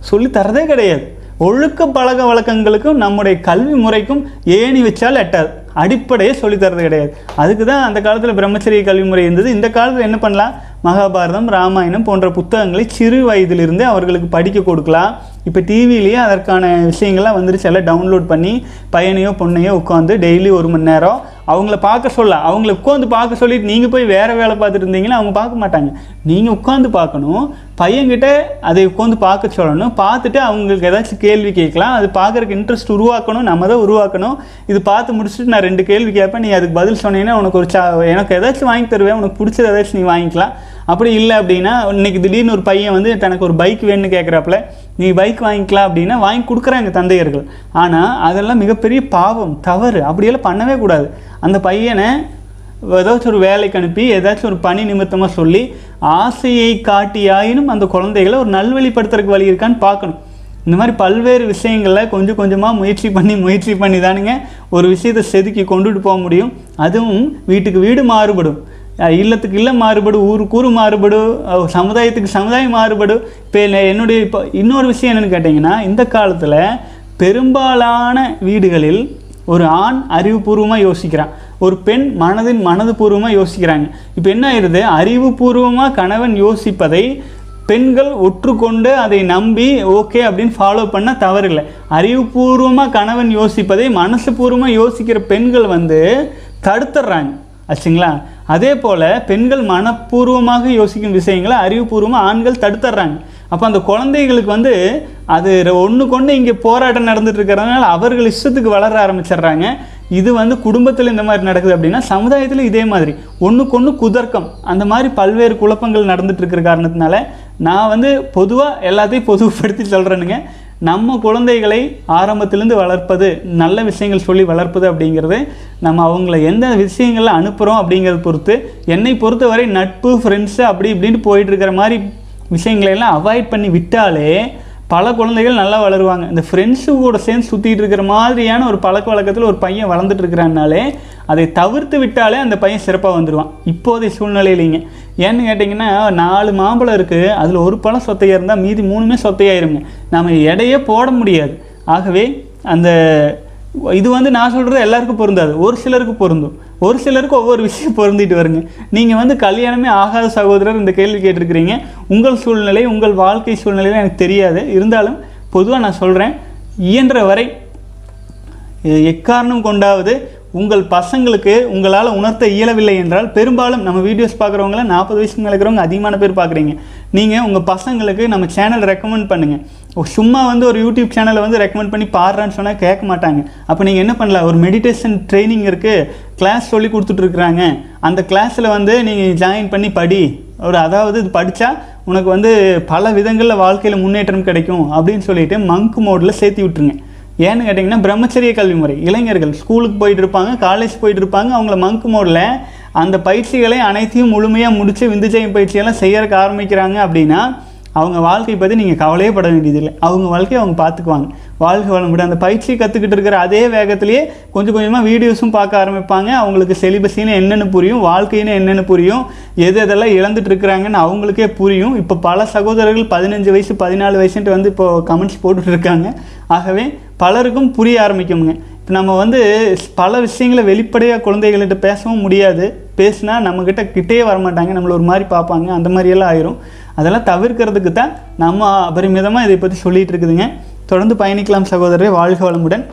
சொல்லி தரதே கிடையாது. ஒழுக்க பழக்க வழக்கங்களுக்கும் நம்முடைய கல்வி முறைக்கும் ஏணி வச்சால் எட்டாது. அடிப்படையே சொல்லித்தரது கிடையாது. அதுக்கு தான் அந்த காலத்தில் பிரம்மச்சரிய கல்வி முறை இருந்தது. இந்த காலத்தில் என்ன பண்ணலாம்? மகாபாரதம் ராமாயணம் போன்ற புத்தகங்களை சிறு வயதிலிருந்தே அவர்களுக்கு படிக்க கொடுக்கலாம். இப்போ டிவிலேயே அதற்கான விஷயங்கள்லாம் வந்துருச்சு. எல்லாம் டவுன்லோட் பண்ணி பையனையோ பொண்ணையோ உட்காந்து டெய்லி ஒரு மணி நேரம் அவங்கள பார்க்க சொல்ல அவங்கள உட்காந்து பார்க்க சொல்லிட்டு நீங்கள் போய் வேறு வேலை பார்த்துட்டு இருந்தீங்கன்னா அவங்க பார்க்க மாட்டாங்க. நீங்கள் உட்காந்து பார்க்கணும் பையன்கிட்ட அதை உட்காந்து பார்க்க சொல்லணும் பார்த்துட்டு அவங்களுக்கு ஏதாச்சும் கேள்வி கேட்கலாம் அது பார்க்குறக்கு இன்ட்ரெஸ்ட் உருவாக்கணும் நம்ம தான் உருவாக்கணும். இது பார்த்து முடிச்சுட்டு நான் ரெண்டு கேள்வி கேட்பேன் நீ அதுக்கு பதில் சொன்னீங்கன்னா உனக்கு ஒரு சா எனக்கு ஏதாச்சும் வாங்கி தருவேன் உனக்கு பிடிச்சது ஏதாச்சும் நீ வாங்கிக்கலாம். அப்படி இல்லை அப்படின்னா இன்னைக்கு திடீர்னு ஒரு பையன் வந்து தனக்கு ஒரு பைக் வேணும்னு கேட்குறாப்புல நீ பைக் வாங்கிக்கலாம் அப்படின்னா வாங்கி கொடுக்குறாங்க தந்தையர்கள். ஆனால் அதெல்லாம் மிகப்பெரிய பாவம் தவறு. அப்படியெல்லாம் பண்ணவே கூடாது. அந்த பையனை ஏதாச்சும் ஒரு வேலைக்கு அனுப்பி ஏதாச்சும் ஒரு பணி நிமித்தமாக சொல்லி ஆசையை காட்டியாயினும் அந்த குழந்தைகளை ஒரு நல்வழிப்படுத்துறதுக்கு வழி இருக்கான்னு பார்க்கணும். இந்த மாதிரி பல்வேறு விஷயங்களில் கொஞ்சம் கொஞ்சமாக முயற்சி பண்ணி முயற்சி பண்ணி தானுங்க ஒரு விஷயத்தை செதுக்கி கொண்டுட்டு போக முடியும். அதுவும் வீட்டுக்கு வீடு மாறுபடும். இல்லத்துக்கு இல்லம் மாறுபடும் ஊருக்கு ஊர் மாறுபடும் சமுதாயத்துக்கு சமுதாயம் மாறுபடும் இப்போ என்னுடைய இப்போ இன்னொரு விஷயம் என்னென்னு கேட்டிங்கன்னா இந்த காலத்தில் பெரும்பாலான வீடுகளில் ஒரு ஆண் அறிவுபூர்வமாக யோசிக்கிறான். ஒரு பெண் மனதின் மனதுபூர்வமாக யோசிக்கிறாங்க. இப்போ என்ன ஆயிடுது அறிவுபூர்வமாக கணவன் யோசிப்பதை பெண்கள் ஒற்றுக்கொண்டு அதை நம்பி ஓகே அப்படின்னு ஃபாலோ பண்ண தவறில்லை. அறிவுபூர்வமாக கணவன் யோசிப்பதை மனசு பூர்வமாக யோசிக்கிற பெண்கள் வந்து தடுத்துடுறாங்க. ஆச்சுங்களா? அதே போல் பெண்கள் மனப்பூர்வமாக யோசிக்கும் விஷயங்களை அறிவுபூர்வமாக ஆண்கள் தடுத்துடுறாங்க அப்போ அந்த குழந்தைகளுக்கு வந்து அது ஒன்று கொண்டு இங்கே போராட்டம் நடந்துட்டு இருக்கிறதுனால அவர்கள் இஷ்டத்துக்கு வளர ஆரம்பிச்சிடுறாங்க. இது வந்து குடும்பத்தில் இந்த மாதிரி நடக்குது அப்படின்னா சமுதாயத்தில் இதே மாதிரி. ஒன்றுக்கொன்று குதர்க்கம். அந்த மாதிரி பல்வேறு குழப்பங்கள் நடந்துட்டு இருக்கிற காரணத்தினால நான் வந்து பொதுவாக எல்லாத்தையும் பொதுப்படுத்தி சொல்கிறேனுங்க நம்ம குழந்தைகளை ஆரம்பத்திலேருந்து வளர்ப்பது நல்ல விஷயங்கள் சொல்லி வளர்ப்பது அப்படிங்கிறது நம்ம அவங்கள எந்த விஷயங்களில் அனுப்புகிறோம் அப்படிங்கிறத பொறுத்து என்னை பொறுத்தவரை நட்பு ஃப்ரெண்ட்ஸு அப்படி இப்படின்னு போயிட்டுருக்கிற மாதிரி விஷயங்களையெல்லாம் அவாய்ட் பண்ணி விட்டாலே பல குழந்தைகள் நல்லா வளருவாங்க. இந்த ஃப்ரெண்ட்ஸு கூட சேர்ந்து சுற்றிட்டு இருக்கிற மாதிரியான ஒரு பழக்க வழக்கத்தில் ஒரு பையன் வளர்ந்துட்டு இருக்கிறான்னாலே அதை தவிர்த்து விட்டாலே அந்த பையன் சிறப்பாக வந்துடுவான் இப்போதைய சூழ்நிலையிலிங்க. ஏன்னு கேட்டிங்கன்னா நாலு மாம்பழம் இருக்குது அதில் ஒரு பழம் சொத்தையாக இருந்தால் மீதி மூணுமே சொத்தையாயிருங்க. நம்ம எடையே போட முடியாது. ஆகவே அந்த இது வந்து நான் சொல்கிறது எல்லாருக்கும் பொருந்தாது. ஒரு சிலருக்கு பொருந்தும். ஒரு சிலருக்கு ஒவ்வொரு விஷயம் பொருந்திட்டு வருங்க. நீங்கள் வந்து கல்யாணமே ஆகாத சகோதரர் இந்த கேள்வி கேட்டிருக்கிறீங்க. உங்கள் சூழ்நிலை உங்கள் வாழ்க்கை சூழ்நிலையில் எனக்கு தெரியாது. இருந்தாலும் பொதுவாக நான் சொல்கிறேன் இயன்ற வரை எக்காரணம் கொண்டாவது உங்கள் பசங்களுக்கு உங்களால் உணர்த்த இயலவில்லை என்றால் பெரும்பாலும் நம்ம வீடியோஸ் பார்க்குறவங்கள நாற்பது வயசுக்கு மேலே இருக்கிறவங்க அதிகமான பேர் பார்க்குறீங்க. நீங்கள் உங்கள் பசங்களுக்கு நம்ம சேனல் ரெக்கமெண்ட் பண்ணுங்கள் சும்மா வந்து ஒரு யூடியூப் சேனலை வந்து ரெக்கமெண்ட் பண்ணி பாடுறான்னு சொன்னால் கேட்க மாட்டாங்க. அப்போ நீங்கள் என்ன பண்ணலாம்? ஒரு மெடிடேஷன் ட்ரைனிங் இருக்குது கிளாஸ் சொல்லி கொடுத்துட்ருக்குறாங்க அந்த கிளாஸில் வந்து நீங்கள் ஜாயின் பண்ணி படி. ஒரு அதாவது இது படித்தா உனக்கு வந்து பல விதங்களில் வாழ்க்கையில் முன்னேற்றம் கிடைக்கும் அப்படின்னு சொல்லிட்டு மங்க் மோடில் சேர்த்து விட்டுருங்க. ஏன்னு கேட்டிங்கன்னா பிரம்மச்சரிய கல்வி முறை. இளைஞர்கள் ஸ்கூலுக்கு போயிட்டு இருப்பாங்க காலேஜ் போயிட்டு இருப்பாங்க அவங்கள மங்க் மோடில் அந்த பயிற்சிகளை அனைத்தையும் முழுமையாக முடித்து விந்துச்சயம் பயிற்சியெல்லாம் செய்யறதுக்கு ஆரம்பிக்கிறாங்க அப்படின்னா அவங்க வாழ்க்கையை பற்றி நீங்கள் கவலையே பட வேண்டியதில்லை. அவங்க வாழ்க்கையை அவங்க பார்த்துக்குவாங்க. வாழ்க வளமுடன். அந்த பயிற்சி கற்றுக்கிட்டு இருக்கிற அதே வேகத்திலேயே கொஞ்சம் கொஞ்சமாக வீடியோஸும் பார்க்க ஆரம்பிப்பாங்க. அவங்களுக்கு செலிபஸின்னு என்னென்னு புரியும் வாழ்க்கைன்னு என்னென்னு புரியும் எது எதெல்லாம் இழந்துட்டு இருக்கிறாங்கன்னு அவங்களுக்கே புரியும். இப்போ பல சகோதரர்கள் பதினஞ்சு வயசு பதினாலு வயசுன்ட்டு வந்து இப்போது கமெண்ட்ஸ் போட்டுட்டு இருக்காங்க. ஆகவே பலருக்கும் புரிய ஆரம்பிக்குங்க. இப்போ நம்ம வந்து பல விஷயங்களை வெளிப்படையாக குழந்தைகள்கிட்ட பேசவும் முடியாது. பேசினா நம்மக்கிட்ட கிட்டேயே வரமாட்டாங்க. நம்மளை ஒரு மாதிரி பார்ப்பாங்க. அந்த மாதிரியெல்லாம் ஆயிரும். அதெல்லாம் தவிர்க்கிறதுக்கு தான் நம்ம அபரிமிதமாக இதை பற்றி சொல்லிகிட்டு இருக்குதுங்க. தொடர்ந்து பயணிக்கலாம் சகோதரரை வாழ்க வளமுடன்.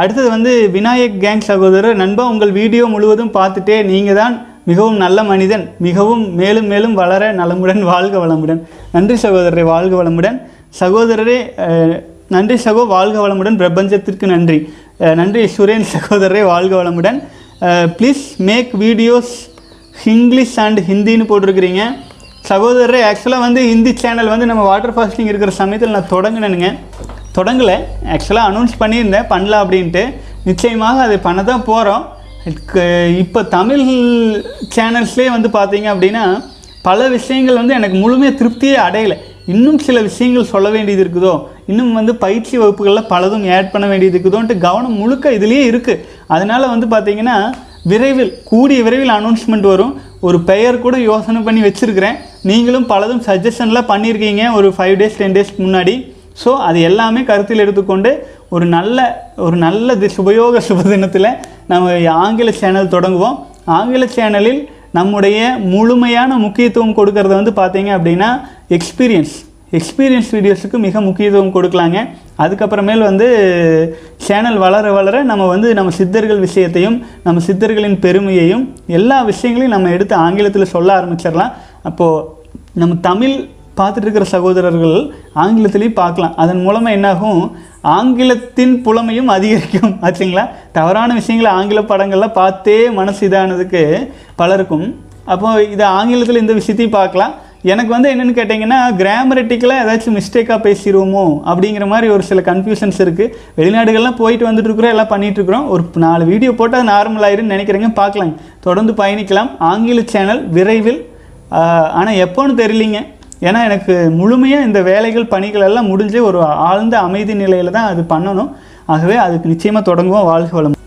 அடுத்தது வந்து விநாயக் கேங் சகோதரர் நண்பா உங்கள் வீடியோ முழுவதும் பார்த்துட்டே நீங்கள் தான் மிகவும் நல்ல மனிதன் மிகவும் மேலும் மேலும் வளர நலமுடன் வாழ்க வளமுடன். நன்றி சகோதரரை வாழ்க வளமுடன். சகோதரரே நன்றி சகோ வாழ்க வளமுடன். பிரபஞ்சத்திற்கு நன்றி. நன்றி சுரேன் சகோதரரே வாழ்க வளமுடன். Please make videos English and ஹிந்தின்னு போட்டிருக்கிறீங்க. சகோதரரே ஆக்சுவலாக வந்து ஹிந்தி சேனல் வந்து நம்ம வாட்டர் ஃபாஸ்டிங் இருக்கிற சமயத்தில் நான் தொடங்கினேனுங்க. தொடங்கலை. ஆக்சுவலாக அனௌன்ஸ் பண்ணியிருந்தேன் பண்ணலாம் அப்படின்ட்டு. நிச்சயமாக அதை பண்ண தான் போகிறோம் இப்போ தமிழ் சேனல்ஸ்லேயே வந்து பார்த்தீங்க அப்படின்னா பல விஷயங்கள் வந்து எனக்கு முழுமையாக திருப்தியே அடையலை. இன்னும் சில விஷயங்கள் சொல்ல வேண்டியது இருக்குதோ? இன்னும் வந்து பயிற்சி வகுப்புகளில் பலதும் ஆட் பண்ண வேண்டியது இருக்குதோன்ட்டு கவனம் முழுக்க இதுலேயே இருக்குது அதனால் வந்து பார்த்திங்கன்னா விரைவில் கூடிய விரைவில் அனௌன்ஸ்மெண்ட் வரும். ஒரு பெயர் கூட யோசனை பண்ணி வச்சுருக்கிறேன். நீங்களும் பலதும் சஜஷன்லாம் பண்ணியிருக்கீங்க ஒரு ஃபைவ் டேஸ் டென் டேஸ்க்கு முன்னாடி. ஸோ அது எல்லாமே கருத்தில் எடுத்துக்கொண்டு ஒரு நல்ல ஒரு நல்ல சுபயோக சுப தினத்தில் நம்ம ஆங்கில சேனல் தொடங்குவோம். ஆங்கில சேனலில் நம்முடைய முழுமையான முக்கியத்துவம் கொடுக்கறத வந்து பார்த்தீங்க அப்படின்னா எக்ஸ்பீரியன்ஸ் எக்ஸ்பீரியன்ஸ் வீடியோஸுக்கு மிக முக்கியத்துவம் கொடுக்கலாங்க. அதுக்கப்புறமேல் வந்து சேனல் வளர வளர நம்ம வந்து நம்ம சித்தர்கள் விஷயத்தையும் நம்ம சித்தர்களின் பெருமையையும் எல்லா விஷயங்களையும் நம்ம எடுத்து ஆங்கிலத்தில் சொல்ல ஆரம்பிச்சிடலாம். அப்போது நம்ம தமிழ் பார்த்துட்டு இருக்கிற சகோதரர்கள் ஆங்கிலத்திலையும் பார்க்கலாம். அதன் மூலமாக என்னாகும்? ஆங்கிலத்தின் புலமையும் அதிகரிக்கும். ஆச்சுங்களா? தவறான விஷயங்களை ஆங்கில படங்கள்லாம் பார்த்தே மனசு இதானதுக்கு பலருக்கும். அப்போது இதை ஆங்கிலத்தில் இந்த விஷயத்தையும் பார்க்கலாம். எனக்கு வந்து என்னென்னு கேட்டிங்கன்னா கிராமரட்டிக்கலாக ஏதாச்சும் மிஸ்டேக்காக பேசிடுவோமோ அப்படிங்கிற மாதிரி ஒரு சில கன்ஃபியூஷன்ஸ் இருக்குது வெளிநாடுகள்லாம் போயிட்டு வந்துட்டுருக்குறோம் எல்லாம் பண்ணிகிட்ருக்குறோம் ஒரு நாலு வீடியோ போட்டால் அது நார்மல் ஆயிருன்னு நினைக்கிறேங்க பார்க்கலாம் தொடர்ந்து பயணிக்கலாம். ஆங்கில சேனல் விரைவில் ஆனால் எப்போன்னு தெரியலிங்க. ஏன்னா எனக்கு முழுமையாக இந்த வேலைகள் பணிகள் எல்லாம் முடிஞ்சு ஒரு ஆழ்ந்த அமைதி நிலையில் தான் அது பண்ணணும். ஆகவே அதுக்கு நிச்சயமாக தொடங்குவோம். வாழ்க வளம்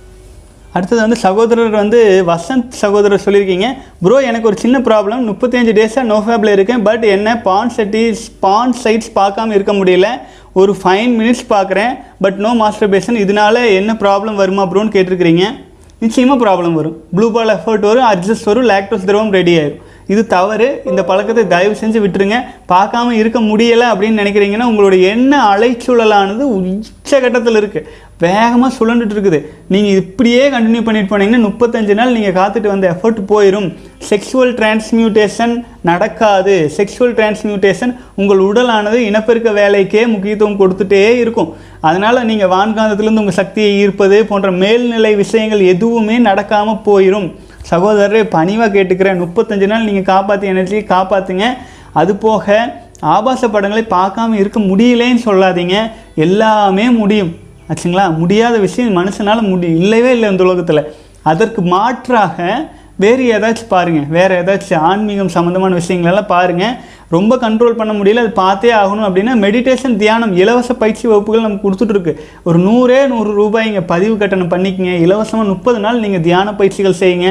அடுத்தது வந்து சகோதரர் வந்து வசந்த் சகோதரர் சொல்லியிருக்கீங்க. ப்ரோ எனக்கு ஒரு சின்ன ப்ராப்ளம் முப்பத்தஞ்சு டேஸாக நோஃபேப்பில் இருக்கேன். பட் என்ன பான் செட்டிஸ் பான் சைட்ஸ் பார்க்காம இருக்க முடியல. ஒரு ஃபைவ் மினிட்ஸ் பார்க்குறேன். பட் நோ மாஸ்டர் பேஷன் இதனால என்ன ப்ராப்ளம் வருமா ப்ரோன்னு கேட்டிருக்கிறீங்க. நிச்சயமாக ப்ராப்ளம் வரும். ப்ளூ பால் எஃபர்ட் வரும். அட்ஜஸ்ட் வரும். லாக்டோஸ் திரவம் ரெடி ஆயிடும் இது தவறு. இந்த பழக்கத்தை தயவு செஞ்சு விட்டுருங்க. பார்க்காம இருக்க முடியலை அப்படின்னு நினைக்கிறீங்கன்னா உங்களுடைய எண்ண அலைச்சூழலானது உச்சகட்டத்தில் இருக்குது வேகமாக சுழண்டுட்டு இருக்குது நீங்கள் இப்படியே கண்டினியூ பண்ணிட்டு போனீங்கன்னா முப்பத்தஞ்சு நாள் நீங்கள் காத்துட்டு வந்த எஃபர்ட் போயிடும் செக்ஷுவல் டிரான்ஸ்மியூட்டேஷன் நடக்காது. செக்ஷுவல் டிரான்ஸ்மியூட்டேஷன் உங்கள் உடலானது இனப்பெருக்க வேலைக்கே முக்கியத்துவம் கொடுத்துட்டே இருக்கும். அதனால் நீங்கள் வான்காந்தத்துலேருந்து உங்கள் சக்தியை ஈர்ப்பது போன்ற மேல்நிலை விஷயங்கள் எதுவுமே நடக்காமல் போயிடும் சகோதரர் பணிவாக கேட்டுக்கிறேன் முப்பத்தஞ்சு நாள் நீங்கள் காப்பாற்றி எனர்ஜியை காப்பாற்றுங்க அது போக ஆபாச படங்களை பார்க்காம இருக்க முடியலேன்னு சொல்லாதீங்க. எல்லாமே முடியும். ஆச்சுங்களா? முடியாத விஷயம் மனுஷனால் முடி இல்லவே இல்லை இந்த உலகத்தில். அதற்கு மாற்றாக வேறு ஏதாச்சும் பாருங்கள் வேறு ஏதாச்சும் ஆன்மீகம் சம்மந்தமான விஷயங்களெல்லாம் பாருங்கள் ரொம்ப கண்ட்ரோல் பண்ண முடியல அது பார்த்தே ஆகணும் அப்படின்னா மெடிடேஷன் தியானம் இலவச பயிற்சி வகுப்புகள் நமக்கு கொடுத்துட்ருக்கு ஒரு நூறே நூறு ரூபாய்ங்க பதிவு கட்டணம் பண்ணிக்கங்க. இலவசமாக முப்பது நாள் நீங்கள் தியான பயிற்சிகள் செய்யுங்க.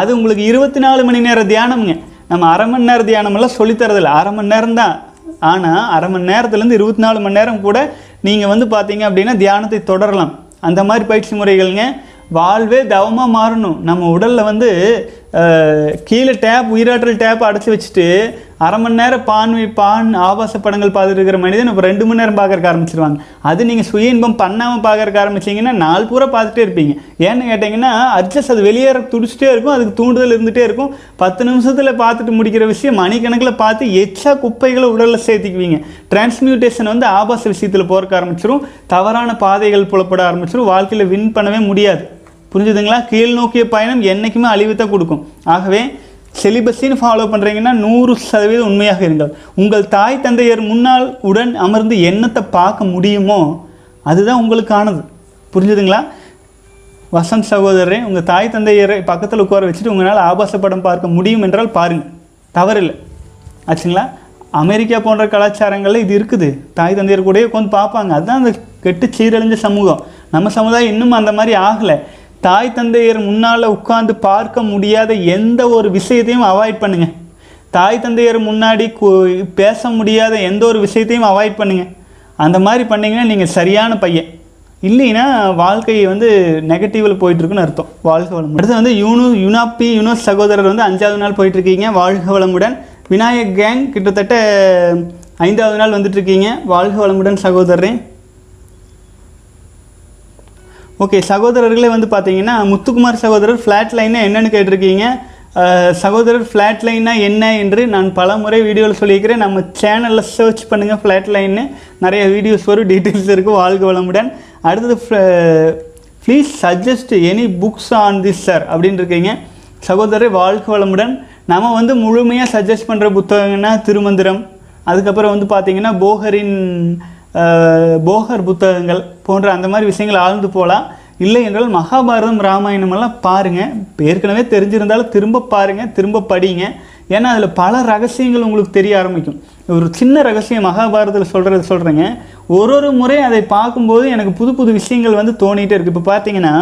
அது உங்களுக்கு இருபத்தி நாலு மணி நேர தியானம்ங்க. நம்ம அரை மணி நேர தியானமெல்லாம் சொல்லித்தரதில்ல அரை மணி நேரம் தான். ஆனால் அரை மணி நேரத்துலேருந்து இருபத்தி நாலு மணி நேரம் கூட நீங்கள் வந்து பார்த்தீங்க அப்படின்னா தியானத்தை தொடரலாம். அந்த மாதிரி பயிற்சி முறைகள்ங்க. வாழ்வே தவமாக மாறணும். நம்ம உடலில் வந்து கீழே டேப் உயிராற்றல் டேப் அடைச்சி வச்சுட்டு அரை மணி நேரம் பான்மை பான் ஆபாச படங்கள் பார்த்துட்டு இருக்கிற மனிதன் இப்போ ரெண்டு மணி நேரம் பார்க்கறக்கு ஆரம்பிச்சிருவாங்க. அது நீங்கள் சுய இன்பம் பண்ணாமல் பார்க்கறக்கு ஆரம்பிச்சிங்கன்னா நாள் பூரா பார்த்துட்டே இருப்பீங்க. ஏன்னு கேட்டிங்கன்னா அட்ஜஸ்ட் அது வெளியேற துடிச்சிட்டே இருக்கும் அதுக்கு தூண்டுதல் இருந்துகிட்டே இருக்கும். பத்து நிமிஷத்தில் பார்த்துட்டு முடிக்கிற விஷயம் மணிக்கணக்கில் பார்த்து எச்சா குப்பைகளை உடலில் சேர்த்துக்குவீங்க. டிரான்ஸ்மியூட்டேஷன் வந்து ஆபாச விஷயத்தில் போகிறக்க ஆரம்பிச்சிடும் தவறான பாதைகள் புலப்பட ஆரம்பிச்சிடும் வாழ்க்கையில் வின் பண்ணவே முடியாது. புரிஞ்சுதுங்களா? கீழ் நோக்கிய பயணம் என்றைக்குமே அழிவு தான் கொடுக்கும். ஆகவே செலிபஸின்னு ஃபாலோ பண்ணுறீங்கன்னா நூறு சதவீதம் உண்மையாக இருங்கள். உங்கள் தாய் தந்தையர் முன்னால் உடன் அமர்ந்து என்னத்தை பார்க்க முடியுமோ அதுதான் உங்களுக்கானது. புரிஞ்சுதுங்களா? வசந்த் சகோதரரே உங்கள் தாய் தந்தையரை பக்கத்தில் உட்கார வச்சுட்டு உங்களால் ஆபாச படம் பார்க்க முடியும் என்றால் பாருங்கள் தவறில்லை. ஆச்சுங்களா? அமெரிக்கா போன்ற கலாச்சாரங்களில் இது இருக்குது. தாய் தந்தையர் கூடயே உட்காந்து பார்ப்பாங்க. அதுதான் அந்த கெட்டு சீரழிஞ்ச சமூகம். நம்ம சமுதாயம் இன்னும் அந்த மாதிரி ஆகலை. தாய் தந்தையர் முன்னால் உட்காந்து பார்க்க முடியாத எந்த ஒரு விஷயத்தையும் அவாய்ட் பண்ணுங்கள் தாய் தந்தையர் முன்னாடி பேச முடியாத எந்த ஒரு விஷயத்தையும் அவாய்ட் பண்ணுங்கள் அந்த மாதிரி பண்ணிங்கன்னா நீங்கள் சரியான பையன். இல்லைன்னா வாழ்க்கை வந்து நெகட்டிவில் போயிட்டுருக்குன்னு அர்த்தம். வாழ்க வளமுடன். அடுத்து வந்து யூனு யுனாப்பி யுனோஸ் சகோதரர் வந்து அஞ்சாவது நாள் போயிட்டுருக்கீங்க. வாழ்க வளமுடன். விநாயக் கேங் கிட்டத்தட்ட ஐந்தாவது நாள் வந்துட்டுருக்கீங்க. வாழ்க வளமுடன் சகோதரரே. ஓகே சகோதரர்களே வந்து பார்த்தீங்கன்னா முத்துக்குமார் சகோதரர் ஃப்ளாட் லைன்னா என்னென்னு கேட்டிருக்கீங்க. சகோதரர் ஃப்ளாட் லைன்னா என்ன என்று நான் பல முறை வீடியோவில் சொல்லியிருக்கிறேன். நம்ம சேனலில் சர்ச் பண்ணுங்கள் ஃப்ளாட் லைன்னு நிறைய வீடியோஸ் வரும் டீட்டெயில்ஸ் இருக்குது வாழ்க வளமுடன். அடுத்தது please suggest any books on this sir அப்படின்னு இருக்கீங்க. சகோதரர் வாழ்க வளமுடன். நம்ம வந்து முழுமையாக சஜஸ்ட் பண்ணுற புத்தகங்கன்னா திருமந்திரம். அதுக்கப்புறம் வந்து பார்த்தீங்கன்னா போகரின் போகர் புத்தகங்கள் போன்ற அந்த மாதிரி விஷயங்கள் ஆழ்ந்து போகலாம். இல்லை என்றால் மகாபாரதம் ராமாயணம் எல்லாம் பாருங்கள் ஏற்கனவே தெரிஞ்சிருந்தாலும் திரும்ப பாருங்கள் திரும்ப படிங்க. ஏன்னா அதில் பல ரகசியங்கள் உங்களுக்கு தெரிய ஆரம்பிக்கும். ஒரு சின்ன ரகசியம் மகாபாரதத்தில் சொல்கிறது சொல்கிறேங்க ஒரு ஒரு முறை அதை பார்க்கும்போது எனக்கு புது புது விஷயங்கள் வந்து தோணிகிட்டே இருக்குது இப்போ பார்த்தீங்கன்னா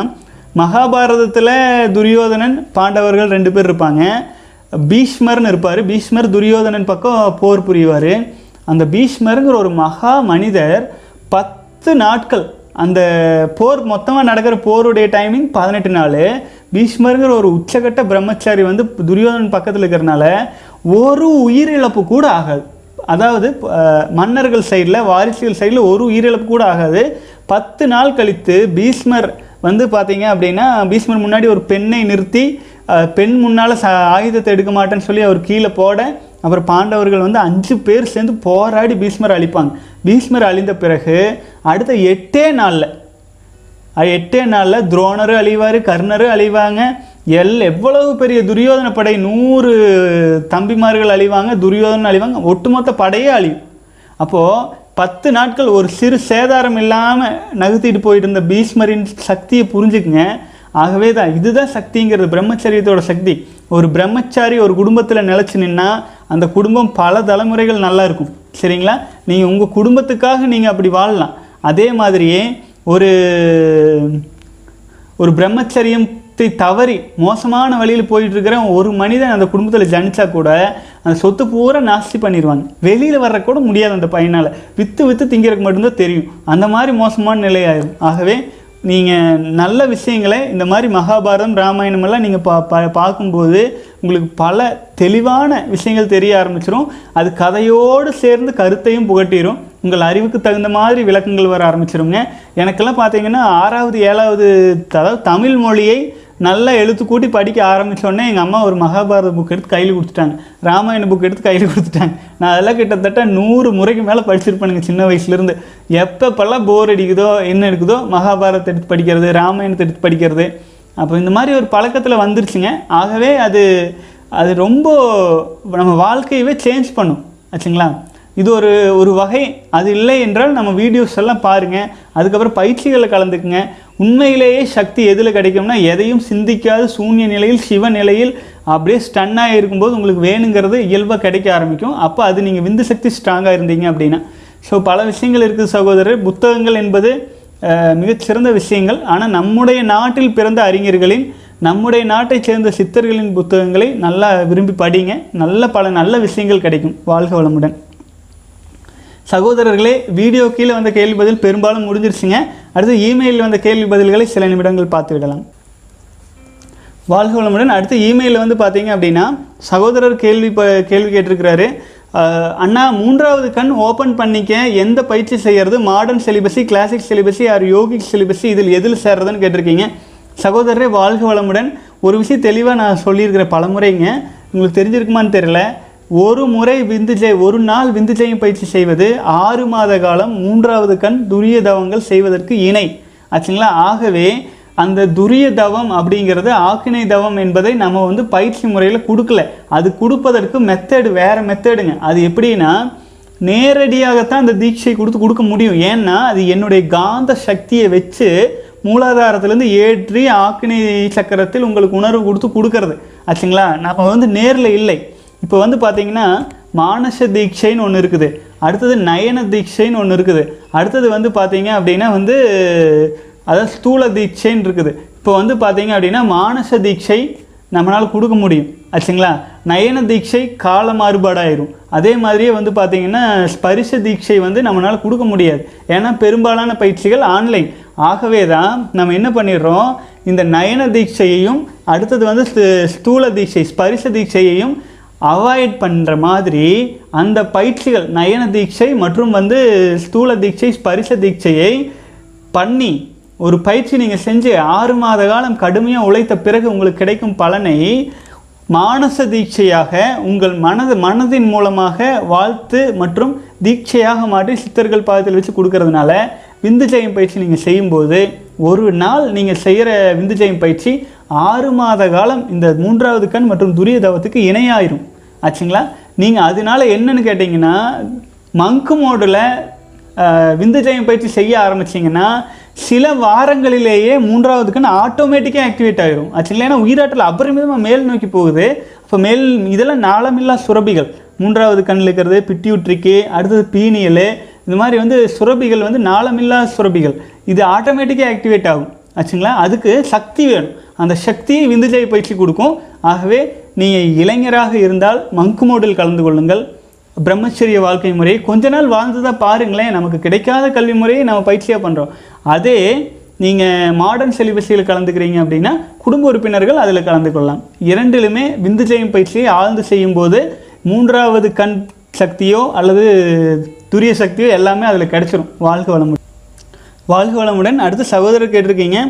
மகாபாரதத்தில் துரியோதனன் பாண்டவர்கள் ரெண்டு பேர் இருப்பாங்க. பீஷ்மர்னு இருப்பார். பீஷ்மர் துரியோதனன் பக்கம் போர் புரிவார். அந்த பீஷ்மருங்கிற ஒரு மகா மனிதர் பத்து நாட்கள் அந்த போர் மொத்தமாக நடக்கிற போருடைய டைமிங் பதினெட்டு நாள். பீஷ்மருங்கிற ஒரு உச்சகட்ட பிரம்மச்சாரி வந்து துரியோதனன் பக்கத்தில் இருக்கிறனால ஒரு உயிரிழப்பு கூட ஆகாது. அதாவது மன்னர்கள் சைடில் வாரிசுகள் சைடில் ஒரு உயிரிழப்பு கூட ஆகாது. பத்து நாள் கழித்து பீஷ்மர் வந்து பார்த்தீங்க அப்படின்னா பீஷ்மர் முன்னாடி ஒரு பெண்ணை நிறுத்தி பெண் முன்னால் ச ஆயுதத்தை எடுக்க மாட்டேன்னு சொல்லி அவர் கீழே போட அப்புறம் பாண்டவர்கள் வந்து அஞ்சு பேர் சேர்ந்து போராடி பீஷ்மர் அழிப்பாங்க. பீஷ்மர் அழிந்த பிறகு அடுத்த எட்டே நாளில் எட்டே நாளில் துரோணரும் அழிவார் கர்ணரும் அழிவாங்க. எல் எவ்வளவு பெரிய துரியோதன படை நூறு தம்பிமார்கள் அழிவாங்க துரியோதனன் அழிவாங்க ஒட்டுமொத்த படையே அழியும். அப்போது பத்து நாட்கள் ஒரு சிறு சேதாரம் இல்லாமல் நகர்த்திட்டு போயிட்டு இருந்த பீஷ்மரின் சக்தியை புரிஞ்சுக்குங்க. ஆகவே தான் இதுதான் சக்திங்கிறது பிரம்மச்சரியத்தோட சக்தி. ஒரு பிரம்மச்சாரி ஒரு குடும்பத்தில் நிலச்சி நின்னா அந்த குடும்பம் பல தலைமுறைகள் நல்லா இருக்கும். சரிங்களா? நீங்கள் உங்கள் குடும்பத்துக்காக நீங்கள் அப்படி வாழலாம். அதே மாதிரியே ஒரு ஒரு பிரம்மச்சரியத்தை தவறி மோசமான வழியில் போயிட்டுருக்கிற ஒரு மனிதன் அந்த குடும்பத்தில் ஜனிச்சா கூட அந்த சொத்து பூரா நாஸ்தி பண்ணிடுவாங்க வெளியில் வர்ற கூட முடியாது அந்த பையனால். விற்று விற்று திங்கிறதுக்கு மட்டும்தான் தெரியும். அந்த மாதிரி மோசமான நிலையாயிரும். ஆகவே நீங்கள் நல்ல விஷயங்களை இந்த மாதிரி மகாபாரதம் ராமாயணம் எல்லாம் நீங்கள் பா பா பார்க்கும்போது உங்களுக்கு பல தெளிவான விஷயங்கள் தெரிய ஆரம்பிச்சிடும் அது கதையோடு சேர்ந்து கருத்தையும் புகட்டிடும் உங்கள் அறிவுக்கு தகுந்த மாதிரி விளக்கங்கள் வர ஆரம்பிச்சிருங்க. எனக்கெல்லாம் பார்த்தீங்கன்னா ஆறாவது ஏழாவது அதாவது தமிழ் மொழியை நல்லா எழுத்து கூட்டி படிக்க ஆரம்பித்தோடனே எங்கள் அம்மா ஒரு மகாபாரத புக் எடுத்து கையில் கொடுத்துட்டாங்க. ராமாயண புக் எடுத்து கையில் கொடுத்துட்டாங்க. நான் அதெல்லாம் கிட்டத்தட்ட நூறு முறைக்கு மேலே படிச்சிருப்பேனுங்க சின்ன வயசுலேருந்து எப்பப்பெல்லாம் போர் அடிக்குதோ என்ன எடுக்குதோ மகாபாரதத்தை எடுத்து படிக்கிறது ராமாயணத்தை எடுத்து படிக்கிறது. அப்போ இந்த மாதிரி ஒரு பழக்கத்தில் வந்துருச்சுங்க. ஆகவே அது அது ரொம்ப நம்ம வாழ்க்கையவே சேஞ்ச் பண்ணும். ஆச்சுங்களா? இது ஒரு ஒரு வகை. அது இல்லை என்றால் நம்ம வீடியோஸ் எல்லாம் பாருங்கள் அதுக்கப்புறம் பயிற்சிகளில் கலந்துக்குங்க. உண்மையிலேயே சக்தி எதில் கிடைக்கும்னா எதையும் சிந்திக்காத சூன்ய நிலையில் சிவ நிலையில் அப்படியே ஸ்டன்னாக இருக்கும்போது உங்களுக்கு வேணுங்கிறது இயல்பாக கிடைக்க ஆரம்பிக்கும். அப்போ அது நீங்கள் விந்து சக்தி ஸ்ட்ராங்காக இருந்தீங்க அப்படின்னா. ஸோ பல விஷயங்கள் இருக்குது சகோதரர். புத்தகங்கள் என்பது மிகச்சிறந்த விஷயங்கள். ஆனால் நம்முடைய நாட்டில் பிறந்த அறிஞர்களின் நம்முடைய நாட்டை சேர்ந்த சித்தர்களின் புத்தகங்களை நல்லா விரும்பி படிங்க. நல்ல பல நல்ல விஷயங்கள் கிடைக்கும். வாழ்க வளமுடன். சகோதரர்களே வீடியோ கீழே வந்த கேள்வி பதில் பெரும்பாலும் முடிஞ்சிருச்சுங்க. அடுத்து இமெயிலில் வந்த கேள்வி பதில்களை சில நிமிடங்கள் பார்த்து விடலாம். வாழ்க வளமுடன். அடுத்து இமெயிலில் வந்து பார்த்தீங்க அப்படின்னா சகோதரர் கேள்வி ப கேள்வி கேட்டிருக்கிறாரு. அண்ணா மூன்றாவது கண் ஓப்பன் பண்ணிக்க எந்த பயிற்சி செய்கிறது modern celibacy classic celibacy or yogic celibacy இதில் எதில் சேர்றதுன்னு கேட்டிருக்கீங்க. சகோதரரே வாழ்க வளமுடன். ஒரு விஷயம் தெளிவாக நான் சொல்லியிருக்கிற பலமுறைங்க. உங்களுக்கு தெரிஞ்சிருக்குமான்னு தெரியல. ஒரு முறை விந்து ஜெய் ஒரு நாள் விந்து ஜெயம் பயிற்சி செய்வது ஆறு மாத காலம் மூன்றாவது கண் துரிய தவங்கள் செய்வதற்கு இணை. ஆச்சுங்களா? ஆகவே அந்த துரிய தவம் அப்படிங்கிறது ஆக்கினை தவம் என்பதை நம்ம வந்து பயிற்சி முறையில் கொடுக்கல. அது கொடுப்பதற்கு மெத்தடு வேறு மெத்தடுங்க அது எப்படின்னா நேரடியாகத்தான் அந்த தீட்சை கொடுத்து கொடுக்க முடியும். ஏன்னா அது என்னுடைய காந்த சக்தியை வச்சு மூலாதாரத்திலேருந்து ஏற்றி ஆக்கினை சக்கரத்தில் உங்களுக்கு உணர்வு கொடுத்து கொடுக்கறது. ஆச்சுங்களா? நம்ம வந்து நேரில் இல்லை. இப்போ வந்து பார்த்தீங்கன்னா மானச தீட்சைன்னு ஒன்று இருக்குது. அடுத்தது நயன தீட்சைன்னு ஒன்று இருக்குது. அடுத்தது வந்து பார்த்தீங்க அப்படின்னா வந்து அதாவது ஸ்தூல தீட்சைன்னு இருக்குது. இப்போ வந்து பார்த்தீங்க அப்படின்னா மானச தீட்சை நம்மளால் கொடுக்க முடியும். ஆச்சுங்களா? நயன தீட்சை கால மாறுபாடாயிரும். அதே மாதிரியே வந்து பார்த்தீங்கன்னா ஸ்பரிச தீட்சை வந்து நம்மளால் கொடுக்க முடியாது. ஏன்னா பெரும்பாலான பயிற்சிகள் ஆன்லைன். ஆகவே தான் நம்ம என்ன பண்ணிடுறோம்? இந்த நயன தீட்சையையும் அடுத்தது வந்து ஸ்தூல தீட்சை ஸ்பரிச தீட்சையையும் அவாய்ட் பண்ணுற மாதிரி அந்த பயிற்சிகள் நயன தீட்சை மற்றும் வந்து ஸ்தூல தீட்சை ஸ்பரிச தீட்சையை பண்ணி ஒரு பயிற்சி நீங்கள் செஞ்சு ஆறு மாத காலம் கடுமையாக உழைத்த பிறகு உங்களுக்கு கிடைக்கும் பலனை மானச தீட்சையாக உங்கள் மனது மனதின் மூலமாக வாழ்த்து மற்றும் தீட்சையாக மாற்றி சித்தர்கள் பாதத்தில் வச்சு கொடுக்கறதுனால விந்து ஜெயம் பயிற்சி நீங்கள் செய்யும்போது ஒரு நாள் நீங்கள் செய்கிற விந்து ஜெயம் பயிற்சி ஆறு மாத காலம் இந்த மூன்றாவது கண் மற்றும் துரிய தவத்துக்கு இணையாயிரும். ஆச்சுங்களா? நீங்கள் அதனால என்னன்னு கேட்டிங்கன்னா மங்கு மோடில் விந்து ஜெயம் பயிற்சி செய்ய ஆரம்பிச்சிங்கன்னா சில வாரங்களிலேயே மூன்றாவது ஆட்டோமேட்டிக்காக ஆக்டிவேட் ஆகிரும் ஆச்சுங்களா ஏன்னா உயிராற்றல் அபரிமிதமாக மேல் நோக்கி போகுது. இப்போ மேல் இதெல்லாம் நாளமில்லா சுரபிகள் மூன்றாவது கண்ணில் இருக்கிறது பிட்யூட்ரிக்கு அடுத்தது பீனியல் இந்த மாதிரி வந்து சுரபிகள் வந்து நாளமில்லா சுரபிகள் இது ஆட்டோமேட்டிக்காக ஆக்டிவேட் ஆகும். ஆச்சுங்களா? அதுக்கு சக்தி வேணும். அந்த சக்தியை விந்துஜய பயிற்சி கொடுக்கும். ஆகவே நீங்கள் இளைஞராக இருந்தால் மங்குமோடில் கலந்து கொள்ளுங்கள். பிரம்மச்சரிய வாழ்க்கை முறையை கொஞ்ச நாள் வாழ்ந்ததா பாருங்களேன் நமக்கு கிடைக்காத கல்வி முறையை நம்ம பயிற்சியாக பண்ணுறோம் அதே நீங்கள் மாடர்ன் செலிபஸியில் கலந்துக்கிறீங்க அப்படின்னா குடும்ப உறுப்பினர்கள் அதில் கலந்து கொள்ளலாம். இரண்டிலுமே விந்து செய்யும் பயிற்சியை ஆழ்ந்து செய்யும்போது மூன்றாவது கண் சக்தியோ அல்லது துரிய சக்தியோ எல்லாமே அதில் கிடச்சிரும். வாழ்க வளமுடன். வாழ்க வளமுடன். அடுத்து சகோதரர் கேட்டிருக்கீங்க.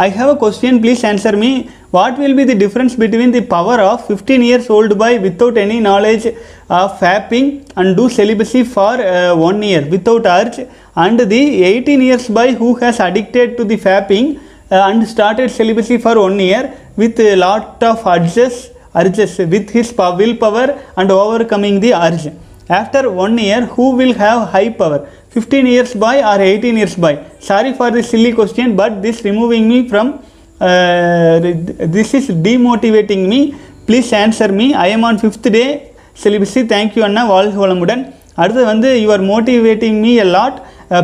I have a question. Please answer me. What will be the difference between the power of 15 years old boy without any knowledge of fapping and do celibacy for uh, one year without urge? And the 18 years boy who has addicted to the fapping uh, and started celibacy for one year with a lot of urges urges with his willpower and overcoming the urge. After one year, who will have high power? 15 years boy or 18 years boy? Sorry for this silly question, but this removing me from uh, this is demotivating me. Please answer me. I am on fifth day celibacy. Thank you அண்ணா வாழ்க வளமுடன் அடுத்து வந்து you are motivating me a lot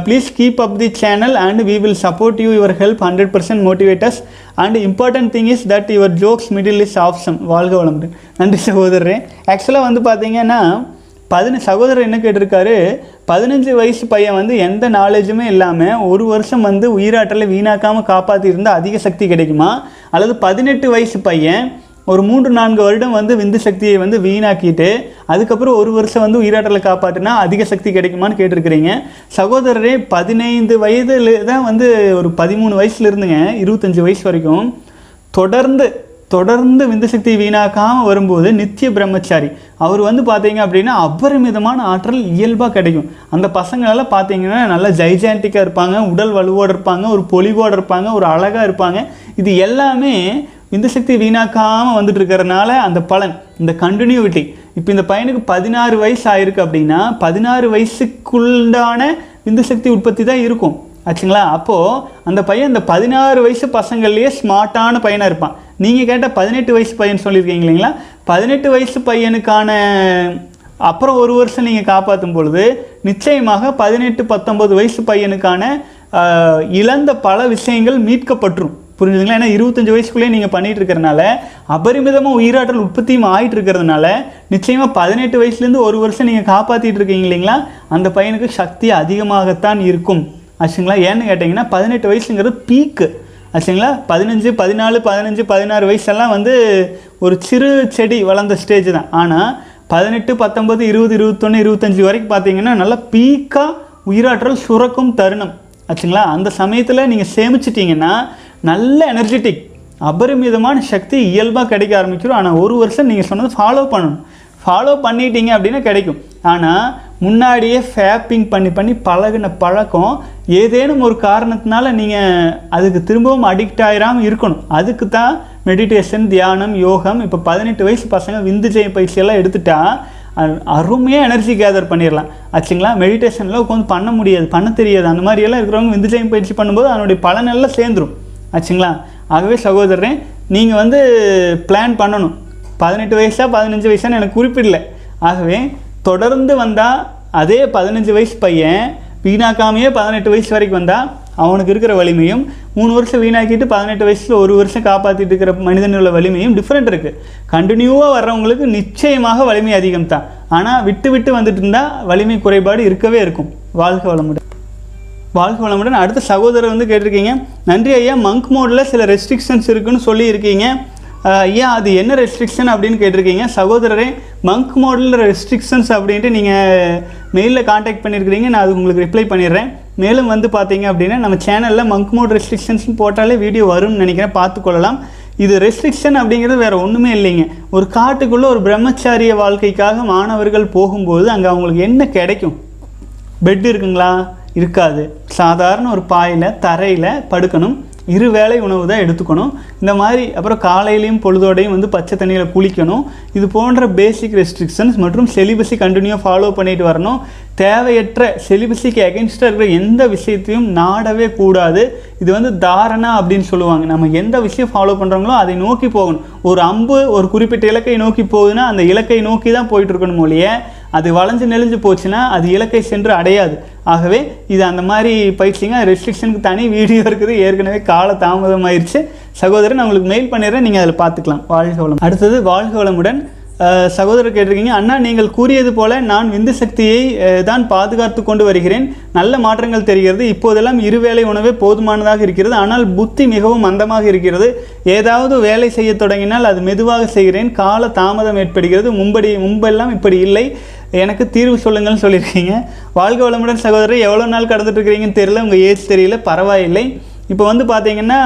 please keep up the channel and we will support you your help hundred percent motivators and important thing is that your jokes middle is option வாழ்க வளமுடன் நன்றி சகோதரரே ஆக்சுவலாக வந்து பார்த்தீங்கன்னா பதின சகோதரர் என்ன கேட்டிருக்காரு? பதினஞ்சு வயசு பையன் வந்து எந்த நாலேஜுமே இல்லாமல் ஒரு வருஷம் வந்து உயிராற்றலை வீணாக்காமல் காப்பாற்றிருந்தால் அதிக சக்தி கிடைக்குமா? அல்லது பதினெட்டு வயசு பையன் ஒரு மூன்று நான்கு வருடம் வந்து விந்து சக்தியை வந்து வீணாக்கிட்டு அதுக்கப்புறம் ஒரு வருஷம் வந்து உயிராற்றலை காப்பாற்றினா அதிக சக்தி கிடைக்குமான்னு கேட்டிருக்கிறீங்க. சகோதரரே பதினைந்து வயதில் தான் வந்து ஒரு பதிமூணு வயசுல இருந்துங்க இருபத்தஞ்சி வயசு வரைக்கும். தொடர்ந்து தொடர்ந்து விந்து சக்தி வீணாக்காமல் வரும்போது நித்திய பிரம்மச்சாரி. அவர் வந்து பார்த்தீங்க அப்படின்னா அபரிமிதமான ஆற்றல் இயல்பாக கிடைக்கும். அந்த பசங்களெல்லாம் பார்த்தீங்கன்னா நல்லா ஜைஜாண்டிக்காக இருப்பாங்க உடல் வலுவோடு இருப்பாங்க ஒரு பொலிவோடு இருப்பாங்க ஒரு அழகாக இருப்பாங்க. இது எல்லாமே விந்துசக்தி வீணாக்காமல் வந்துட்டு இருக்கிறனால அந்த பலன் இந்த கண்டினியூவிட்டி இப்போ இந்த பையனுக்கு பதினாறு வயசு ஆயிருக்கு அப்படின்னா பதினாறு வயசுக்குள்ளான விந்துசக்தி உற்பத்தி தான் இருக்கும். ஆச்சுங்களா? அப்போது அந்த பையன் இந்த பதினாறு வயசு பசங்கள்லேயே ஸ்மார்ட்டான பையனாக இருப்பான். நீங்கள் கேட்ட பதினெட்டு வயசு பையன் சொல்லியிருக்கீங்க இல்லைங்களா? பதினெட்டு வயசு பையனுக்கான அப்புறம் ஒரு வருஷம் நீங்கள் காப்பாற்றும் பொழுது நிச்சயமாக பதினெட்டு பத்தொம்பது வயசு பையனுக்கான இழந்த பல விஷயங்கள் மீட்கப்பட்டுரும். புரிஞ்சுதுங்களா? ஏன்னா இருபத்தஞ்சு வயசுக்குள்ளேயே நீங்கள் பண்ணிட்டு இருக்கிறனால அபரிமிதமாக உயிராற்றல் உற்பத்தியும் ஆகிட்டு இருக்கிறதுனால நிச்சயமாக பதினெட்டு வயசுலேருந்து ஒரு வருஷம் நீங்கள் காப்பாற்றிட்டு இருக்கீங்க இல்லைங்களா? அந்த பையனுக்கு சக்தி அதிகமாகத்தான் இருக்கும். ஆச்சுங்களா? ஏன்னு கேட்டிங்கன்னா பதினெட்டு வயசுங்கிறது பீக்கு ஆச்சுங்களா? பதினஞ்சு பதினாலு பதினஞ்சு பதினாறு வயசெல்லாம் வந்து ஒரு சிறு செடி வளர்ந்த ஸ்டேஜ் தான். ஆனால் பதினெட்டு பத்தொம்பது இருபது இருபத்தொன்று இருபத்தஞ்சி வரைக்கும் பார்த்தீங்கன்னா நல்லா பீக்காக உயிராற்றல் சுரக்கும் தருணம். ஆச்சுங்களா? அந்த சமயத்தில் நீங்கள் சேமிச்சிட்டிங்கன்னா நல்ல எனர்ஜெட்டிக் அபரிமிதமான சக்தி இயல்பாக கிடைக்க ஆரம்பிச்சிடும் ஆனால் ஒரு வருஷம் நீங்கள் சொன்னது ஃபாலோ பண்ணணும். ஃபாலோ பண்ணிட்டீங்க அப்படின்னா கிடைக்கும். ஆனால் முன்னாடியே ஃபேப்பிங் பண்ணி பண்ணி பழகின பழக்கம் ஏதேனும் ஒரு காரணத்தினால நீங்கள் அதுக்கு திரும்பவும் அடிக்ட் ஆயிராமல் இருக்கணும். அதுக்கு தான் மெடிடேஷன் தியானம் யோகம் இப்போ பதினெட்டு வயசு பசங்க விந்து ஜெய பயிற்சியெல்லாம் எடுத்துட்டா அருமையாக எனர்ஜி கேதர் பண்ணிடலாம் ஆச்சுங்களா? மெடிடேஷனில் உட்காந்து பண்ண முடியாது பண்ண தெரியாது. அந்த மாதிரியெல்லாம் இருக்கிறவங்க விந்து ஜெயம் பயிற்சி பண்ணும்போது அதனுடைய பலனெல்லாம் சேர்ந்துரும். ஆச்சுங்களா? ஆகவே சகோதரரே நீங்கள் வந்து பிளான் பண்ணணும். பதினெட்டு வயசா பதினஞ்சு வயசான்னு எனக்கு குறிப்பிடல. ஆகவே தொடர்ந்து வந்தால் அதே பதினஞ்சு வயசு பையன் வீணாக்காமையே பதினெட்டு வயசு வரைக்கும் வந்தால் அவனுக்கு இருக்கிற வலிமையும் மூணு வருஷம் வீணாக்கிட்டு பதினெட்டு வயசில் ஒரு வருஷம் காப்பாற்றிட்டு இருக்கிற மனிதனோட வலிமையும் டிஃப்ரெண்ட் இருக்குது கண்டினியூவாக வர்றவங்களுக்கு நிச்சயமாக வலிமை அதிகம் தான். ஆனால் விட்டு விட்டு வந்துட்டு இருந்தால் வலிமை குறைபாடு இருக்கவே இருக்கும். வாழ்க வளமுடன். வாழ்க வளமுடன். அடுத்த சகோதரர் வந்து கேட்டிருக்கீங்க நன்றி ஐயா மங்க் மோடில் சில ரெஸ்ட்ரிக்ஷன்ஸ் இருக்குன்னு சொல்லியிருக்கீங்க. ஏன் அது என்ன ரெஸ்ட்ரிக்ஷன் அப்படின்னு கேட்டிருக்கீங்க? சகோதரரே மங்க் மாடலில் ரெஸ்ட்ரிக்ஷன்ஸ் அப்படின்ட்டு நீங்கள் மெயிலில் காண்டாக்ட் பண்ணியிருக்கிறீங்க நான் அது உங்களுக்கு ரிப்ளை பண்ணிடுறேன். மேலும் வந்து பார்த்தீங்க அப்படின்னா நம்ம சேனலில் மங்க் மோட் ரெஸ்ட்ரிக்ஷன்ஸ்னு போட்டாலே வீடியோ வரும்னு நினைக்கிறேன். பார்த்துக்கொள்ளலாம் இது ரெஸ்ட்ரிக்ஷன் அப்படிங்கிறது வேற ஒன்றுமே இல்லைங்க. ஒரு காட்டுக்குள்ளே ஒரு பிரம்மச்சாரிய வாழ்க்கைக்காக மாணவர்கள் போகும்போது அங்கே அவங்களுக்கு என்ன கிடைக்கும்? பெட் இருக்குங்களா? இருக்காது. சாதாரண ஒரு பாயில் தரையில் படுக்கணும். இரு வேளை உணவு தான் எடுத்துக்கணும். இந்த மாதிரி அப்புறம் காலையிலையும் பொழுதோடையும் வந்து பச்சை தண்ணியில் குளிக்கணும். இது போன்ற பேசிக் ரெஸ்ட்ரிக்ஷன்ஸ் மற்றும் செலிபஸை கண்டினியூ ஃபாலோ பண்ணிட்டு வரணும். தேவையற்ற செலிபஸிக்கு அகென்ஸ்டாக இருக்கிற எந்த விஷயத்தையும் நாடவே கூடாது. இது வந்து தாரணா அப்படின்னு சொல்லுவாங்க. நம்ம எந்த விஷயம் ஃபாலோ பண்ணுறோங்களோ அதை நோக்கி போகணும். ஒரு அம்பு ஒரு குறிப்பிட்ட இலக்கை நோக்கி போகுதுன்னா அந்த இலக்கை நோக்கி தான் போயிட்டு இருக்கணும் ஒழிய அது வளைஞ்சு நெளிஞ்சு போச்சுன்னா அது இலக்கை சென்று அடையாது. ஆகவே இது அந்த மாதிரி பயிற்சிங்க ரெஸ்ட்ரிக்ஷனுக்கு தனி வீடியோ இருக்குது. ஏற்கனவே கால தாமதமாயிருச்சு. சகோதரன் உங்களுக்கு மெயில் பண்ணிடுறேன். நீங்கள் அதில் பார்த்துக்கலாம். வாழ்க வளம். அடுத்தது வாழ்க வளமுடன். சகோதரர் கேட்டிருக்கீங்க அண்ணா நீங்கள் கூறியது போல நான் விந்து சக்தியை தான் பாதுகாத்து கொண்டு வருகிறேன். நல்ல மாற்றங்கள் தெரிகிறது. இப்போதெல்லாம் இருவேளை உணவே போதுமானதாக இருக்கிறது. ஆனால் புத்தி மிகவும் மந்தமாக இருக்கிறது. ஏதாவது வேலை செய்ய தொடங்கினால் அது மெதுவாக செய்கிறேன். கால தாமதம் ஏற்படுகிறது. மும்படி முன்பெல்லாம் இப்படி இல்லை. எனக்கு தீர்வு சொல்லுங்கள்னு சொல்லியிருக்கீங்க. வாழ்க வளமுடன் சகோதரர் எவ்வளோ நாள் கடந்துட்டுருக்கிறீங்கன்னு தெரியல உங்கள் ஏஜ் தெரியல பரவாயில்லை. இப்போ வந்து பார்த்தீங்கன்னா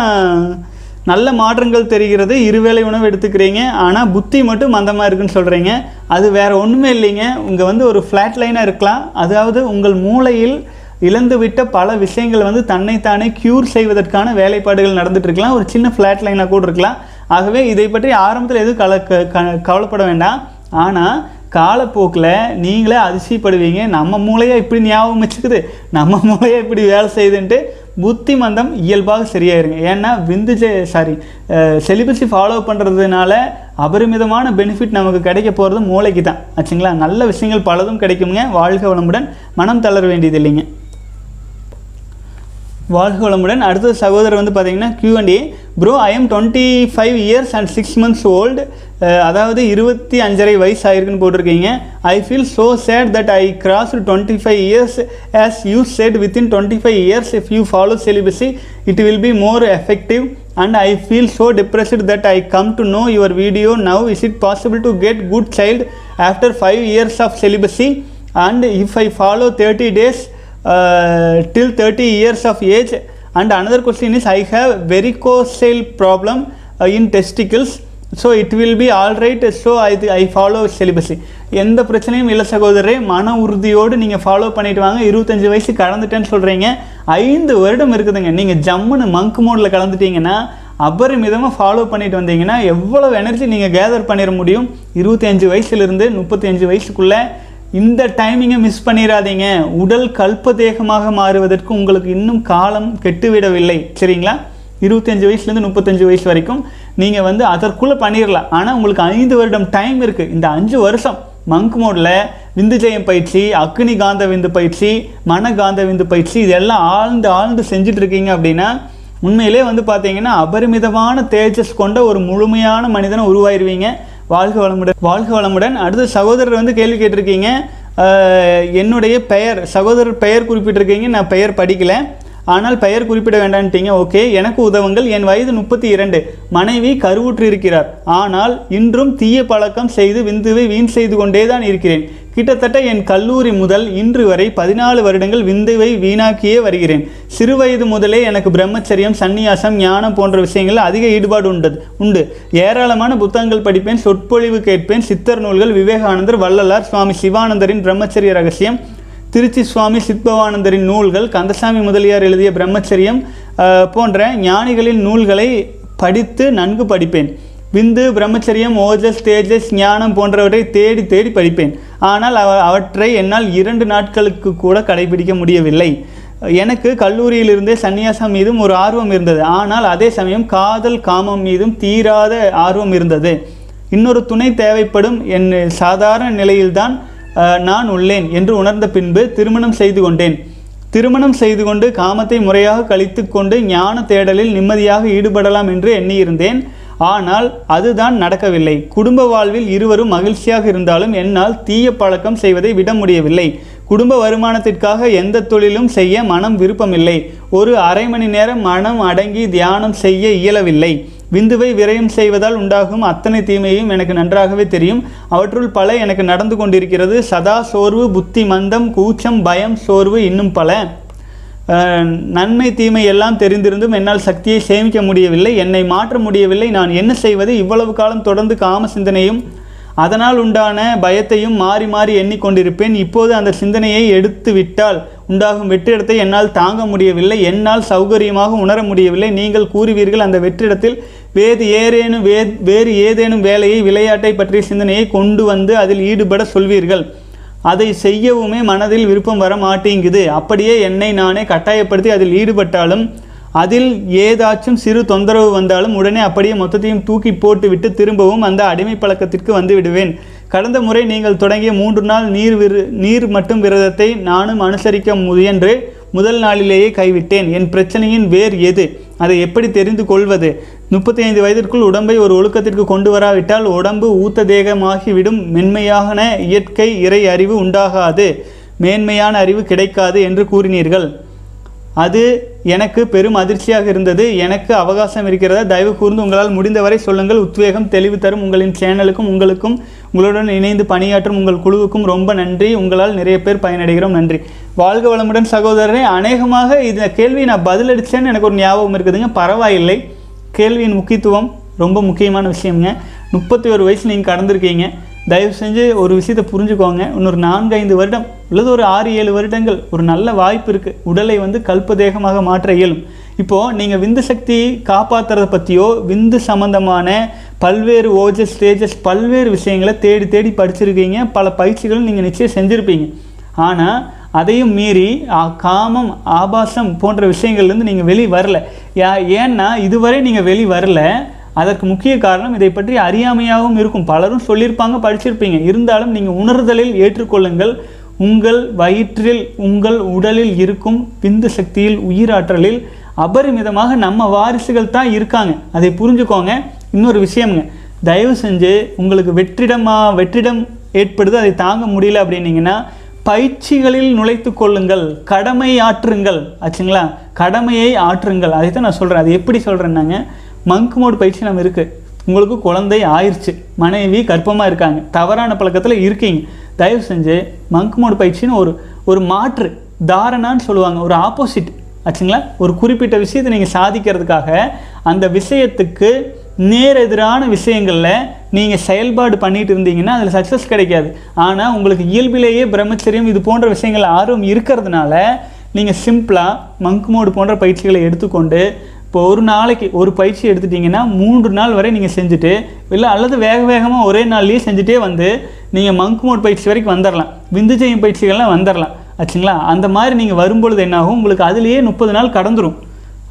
நல்ல மாற்றங்கள் தெரிகிறது இருவேளை உணவு எடுத்துக்கிறீங்க ஆனால் புத்தி மட்டும் மந்தமாக இருக்குன்னு சொல்கிறீங்க அது வேறு ஒன்றுமே இல்லைங்க. இங்கே வந்து ஒரு ஃப்ளாட் லைனாக இருக்கலாம். அதாவது உங்கள் மூளையில் இழந்துவிட்ட பல விஷயங்கள் வந்து தன்னைத்தானே க்யூர் செய்வதற்கான வேலைப்பாடுகள் நடந்துட்டு இருக்கலாம் ஒரு சின்ன ஃப்ளாட் லைனாக கூட இருக்கலாம். ஆகவே இதை பற்றி ஆரம்பத்தில் எதுவும் கல க- க- கவலைப்பட வேண்டாம். ஆனால் காலப்போக்கில் நீங்களே அதிசயப்படுவீங்க. நம்ம மூளையாக இப்படி ஞாபகம் வச்சுக்குது. நம்ம மூளையை இப்படி வேலை செய்யுதுன்ட்டு புத்தி மந்தம் இயல்பாக சரியாயிருங்க. ஏன்னா விந்து சாரி செலிபஸி ஃபாலோ பண்ணுறதுனால அபரிமிதமான பெனிஃபிட் நமக்கு கிடைக்க போகிறது மூளைக்கு தான் ஆச்சுங்களா? நல்ல விஷயங்கள் பலதும் கிடைக்குங்க வாழ்க வளமுடன். மனம் தளர வேண்டியது இல்லைங்க வாழ்க வளமுடன். அடுத்த சகோதரர் வந்து பார்த்தீங்கன்னா QNA bro I am twenty five years and six months old அதாவது இருபத்தி அஞ்சரை வயசு ஆயிருக்குன்னு போட்டிருக்கீங்க. I feel so sad that I cross twenty five years as you said within twenty five years if you follow celibacy it will be more effective and I feel so depressed that I come to know your video now. Is it possible to get good child after 5 years of celibacy? And if I follow 30 days uh, Uh, till 30 years of age? And another question is I have varicocele problem uh, in testicles. So it will be all right so I I follow celibacy எந்த பிரச்சனையும் இல்லை சகோதரரே மன உறுதியோடு நீங்கள் ஃபாலோ பண்ணிட்டு வாங்க. இருபத்தஞ்சு வயசு கலந்துட்டேன்னு சொல்கிறீங்க ஐந்து வருடம் இருக்குதுங்க. நீங்கள் ஜம்முன்னு மங்க் மோடில் கலந்துட்டீங்கன்னா அபரிமிதமாக ஃபாலோ பண்ணிட்டு வந்தீங்கன்னா எவ்வளோ எனர்ஜி நீங்கள் கேதர் பண்ணிட முடியும்? இருபத்தி அஞ்சு வயசுலேருந்து முப்பத்தி அஞ்சு வயசுக்குள்ளே இந்த டைமிங்கை மிஸ் பண்ணிடாதீங்க உடல் கல்பதேகமாக மாறுவதற்கு உங்களுக்கு இன்னும் காலம் கெட்டுவிடவில்லை. சரிங்களா? இருபத்தஞ்சு வயசுலேருந்து முப்பத்தஞ்சு வயசு வரைக்கும் நீங்கள் வந்து அதற்குள்ளே பண்ணிடலாம் ஆனால் உங்களுக்கு ஐந்து வருடம் டைம் இருக்குது இந்த அஞ்சு வருஷம் மங்க் மோடில் விந்து ஜெயம் பயிற்சி அக்னி காந்த விந்து பயிற்சி மன காந்த விந்து பயிற்சி இதெல்லாம் ஆழ்ந்து ஆழ்ந்து செஞ்சுட்டு இருக்கீங்க அப்படின்னா உண்மையிலே வந்து பார்த்தீங்கன்னா அபரிமிதமான தேஜஸ் கொண்ட ஒரு முழுமையான மனிதனை உருவாயிருவீங்க. வாழ்க வளமுடன் வாழ்க வளமுடன். அடுத்து சகோதரர் வந்து கேள்வி கேட்டிருக்கீங்க. என்னுடைய பெயர் சகோதரர் பெயர் குறிப்பிட்டிருக்கீங்க. நான் பெயர் படிக்கல. ஆனால் பெயர் குறிப்பிட வேண்டான்ட்டீங்க ஓகே எனக்கு உதவுங்கள். என் வயது முப்பத்தி இரண்டு மனைவி கருவுற்று இருக்கிறார் ஆனால் இன்றும் தீய பழக்கம் செய்து விந்துவை வீண் செய்து கொண்டே தான் இருக்கிறேன். கிட்டத்தட்ட என் கல்லூரி முதல் இன்று வரை பதினாலு வருடங்கள் விந்துவை வீணாக்கியே வருகிறேன். சிறுவயது முதலே எனக்கு பிரம்மச்சரியம் சந்நியாசம் ஞானம் போன்ற விஷயங்கள் அதிக ஈடுபாடு உண்டு உண்டு. ஏராளமான புத்தகங்கள் படிப்பேன் சொற்பொழிவு கேட்பேன் சித்தர் நூல்கள் விவேகானந்தர் வள்ளலார் சுவாமி சிவானந்தரின் பிரம்மச்சரிய ரகசியம் திருச்சி சுவாமி சித்பவானந்தரின் நூல்கள் கந்தசாமி முதலியார் எழுதிய பிரம்மச்சரியம் போன்ற ஞானிகளின் நூல்களை படித்து நன்கு படிப்பேன். விந்து பிரம்மச்சரியம் ஓஜஸ் தேஜஸ் ஞானம் போன்றவற்றை தேடி தேடி படிப்பேன். ஆனால் அவ- அவற்றை என்னால் இரண்டு நாட்களுக்கு கூட கடைபிடிக்க முடியவில்லை. எனக்கு கல்லூரியிலிருந்தே சந்நியாசம் மீதும் ஒரு ஆர்வம் இருந்தது. ஆனால் அதே சமயம் காதல் காமம் மீதும் தீராத ஆர்வம் இருந்தது. இன்னொரு துணை தேவைப்படும் என் சாதாரண நிலையில்தான் நான் உள்ளேன் என்று உணர்ந்த பின்பு திருமணம் செய்து கொண்டேன். திருமணம் செய்து கொண்டு காமத்தை முறையாக கழித்து கொண்டு ஞான தேடலில் நிம்மதியாக ஈடுபடலாம் என்று எண்ணியிருந்தேன். ஆனால் அதுதான் நடக்கவில்லை. குடும்ப வாழ்வில் இருவரும் மகிழ்ச்சியாக இருந்தாலும் என்னால் தீய பழக்கம் செய்வதை விட முடியவில்லை. குடும்ப வருமானத்திற்காக எந்த தொழிலும் செய்ய மனம் விருப்பமில்லை. ஒரு அரை மணி நேரம் மனம் அடங்கி தியானம் செய்ய இயலவில்லை. விந்துவை விரயம் செய்வதால் உண்டாகும் அத்தனை தீமையும் எனக்கு நன்றாகவே தெரியும். அவற்றுள் பல எனக்கு நடந்து கொண்டிருக்கிறது. சதா சோர்வு புத்தி மந்தம் கூச்சம் பயம் சோர்வு இன்னும் பல. நன்மை தீமை எல்லாம் தெரிந்திருந்தும் என்னால் சக்தியை சேமிக்க முடியவில்லை. என்னை மாற்ற முடியவில்லை. நான் என்ன செய்வது? இவ்வளவு காலம் தொடர்ந்து காம சிந்தனையும் அதனால் உண்டான பயத்தையும் மாறி மாறி எண்ணிக்கொண்டிருப்பேன். இப்போது அந்த சிந்தனையை எடுத்து விட்டால் உண்டாகும் வெற்றிடத்தை என்னால் தாங்க முடியவில்லை. என்னால் சௌகரியமாக உணர முடியவில்லை. நீங்கள் கூறுவீர்கள் அந்த வெற்றிடத்தில் வேறு ஏதேனும் வே வேறு ஏதேனும் வேலையை விளையாட்டை பற்றிய சிந்தனையை கொண்டு வந்து அதில் ஈடுபட சொல்வீர்கள். அதை செய்யவுமே மனதில் விருப்பம் வர மாட்டேங்குது. அப்படியே என்னை நானே கட்டாயப்படுத்தி அதில் ஈடுபட்டாலும் அதில் ஏதாச்சும் சிறு தொந்தரவு வந்தாலும் உடனே அப்படியே மொத்தத்தையும் தூக்கி போட்டுவிட்டு திரும்பவும் அந்த அடிமை பழக்கத்திற்கு வந்து விடுவேன். கடந்த முறை நீங்கள் தொடங்கிய மூன்று நாள் நீர் விரு நீர் மட்டும் விரதத்தை நானும் அனுசரிக்க முயன்று முதல் நாளிலேயே கைவிட்டேன். என் பிரச்சனையின் வேர் எது? அதை எப்படி தெரிந்து கொள்வது? முப்பத்தி ஐந்து வயதிற்குள் உடம்பை ஒரு ஒழுக்கத்திற்கு கொண்டு வராவிட்டால் உடம்பு ஊத்த தேகமாகிவிடும் மென்மையான இயற்கை இறை அறிவு உண்டாகாது. மேன்மையான அறிவு கிடைக்காது என்று கூறினீர்கள். அது எனக்கு பெரும் அதிர்ச்சியாக இருந்தது. எனக்கு அவகாசம் இருக்கிறதா? தயவு கூர்ந்து உங்களால் முடிந்தவரை சொல்லுங்கள். உத்வேகம் தெளிவு தரும் உங்களின் சேனலுக்கும் உங்களுக்கும் உங்களுடன் இணைந்து பணியாற்றும் உங்கள் குழுவுக்கும் ரொம்ப நன்றி. உங்களால் நிறைய பேர் பயனடைகிறோம். நன்றி. வாழ்க வளமுடன் சகோதரரே. அநேகமாக இந்த கேள்வி நான் பதிலடித்தேன்னு எனக்கு ஒரு ஞாபகம் இருக்குதுங்க. பரவாயில்லை. கேள்வியின் முக்கியத்துவம் ரொம்ப முக்கியமான விஷயம்ங்க. முப்பத்தி ஒரு வயசு நீங்கள் கடந்திருக்கீங்க. தயவு செஞ்சு ஒரு விஷயத்தை புரிஞ்சுக்கோங்க. இன்னொரு நான்கு ஐந்து வருடம் அல்லது ஒரு ஆறு ஏழு வருடங்கள் ஒரு நல்ல வாய்ப்பு இருக்குது உடலை வந்து கல்பதேகமாக மாற்ற இயலும். இப்போது நீங்கள் விந்து சக்தி காப்பாற்றுறத பற்றியோ விந்து சம்மந்தமான பல்வேறு ஓஜஸ் ஸ்டேஜஸ் பல்வேறு விஷயங்களை தேடி தேடி படிச்சிருக்கீங்க. பல பயிற்சிகளும் நீங்கள் நிச்சயம் செஞ்சுருப்பீங்க. ஆனால் அதையும் மீறி காமம் ஆபாசம் போன்ற விஷயங்கள்லேருந்து நீங்கள் வெளியே வரல. யா ஏன்னா இதுவரை நீங்கள் வெளியே வரல. அதற்கு முக்கிய காரணம் இதை பற்றி அறியாமையாகவும் இருக்கும். பலரும் சொல்லியிருப்பாங்க படிச்சிருப்பீங்க. இருந்தாலும் நீங்கள் உணர்தலில் ஏற்றுக்கொள்ளுங்கள். உங்கள் வயிற்றில் உங்கள் உடலில் இருக்கும் விந்து சக்தியில் உயிராற்றலில் அபரிமிதமாக நம்ம வாரிசுகள் தான் இருக்காங்க. அதை புரிஞ்சுக்கோங்க. இன்னொரு விஷயம்ங்க. தயவு செஞ்சு உங்களுக்கு வெற்றிடமாக வெற்றிடம் ஏற்படுது அதை தாங்க முடியல அப்படின்னீங்கன்னா பயிற்சிகளில் நுழைத்து கொள்ளுங்கள். கடமை ஆற்றுங்கள். ஆச்சுங்களா? கடமையை ஆற்றுங்கள். அதை தான் நான் சொல்கிறேன் அது எப்படி சொல்கிறேன்னாங்க மங்க் மோடு பயிற்சி நம்ம இருக்குது உங்களுக்கு குழந்தை ஆயிடுச்சு மனைவி கர்ப்பமாக இருக்காங்க. தவறான பழக்கத்தில் இருக்கீங்க. தயவு செஞ்சு மங்க் மோடு பயிற்சின்னு ஒரு ஒரு மாற்று தாரணான்னு சொல்லுவாங்க. ஒரு ஆப்போசிட் ஆச்சுங்களா? ஒரு குறிப்பிட்ட விஷயத்தை நீங்கள் சாதிக்கிறதுக்காக அந்த விஷயத்துக்கு நேரெதிரான விஷயங்களில் நீங்கள் செயல்பாடு பண்ணிட்டு இருந்தீங்கன்னா அதில் சக்ஸஸ் கிடைக்காது. ஆனால் உங்களுக்கு இயல்பிலேயே பிரம்மச்சரியம் இது போன்ற விஷயங்கள் ஆர்வம் இருக்கிறதுனால நீங்கள் சிம்பிளாக மங்க் மோடு போன்ற பயிற்சிகளை எடுத்துக்கொண்டு இப்போ ஒரு நாளைக்கு ஒரு பயிற்சி எடுத்துட்டிங்கன்னா மூன்று நாள் வரை நீங்கள் செஞ்சுட்டு இல்லை அல்லது வேக வேகமாக ஒரே நாள்லேயே செஞ்சுட்டே வந்து நீங்கள் மங்க் மோட் பயிற்சி வரைக்கும் வந்துடலாம் விந்துஜெயம் பயிற்சிகள்லாம் வந்துடலாம் ஆச்சுங்களா? அந்த மாதிரி நீங்கள் வரும்பொழுது என்னாகும்? உங்களுக்கு அதுலேயே முப்பது நாள் கடந்துடும்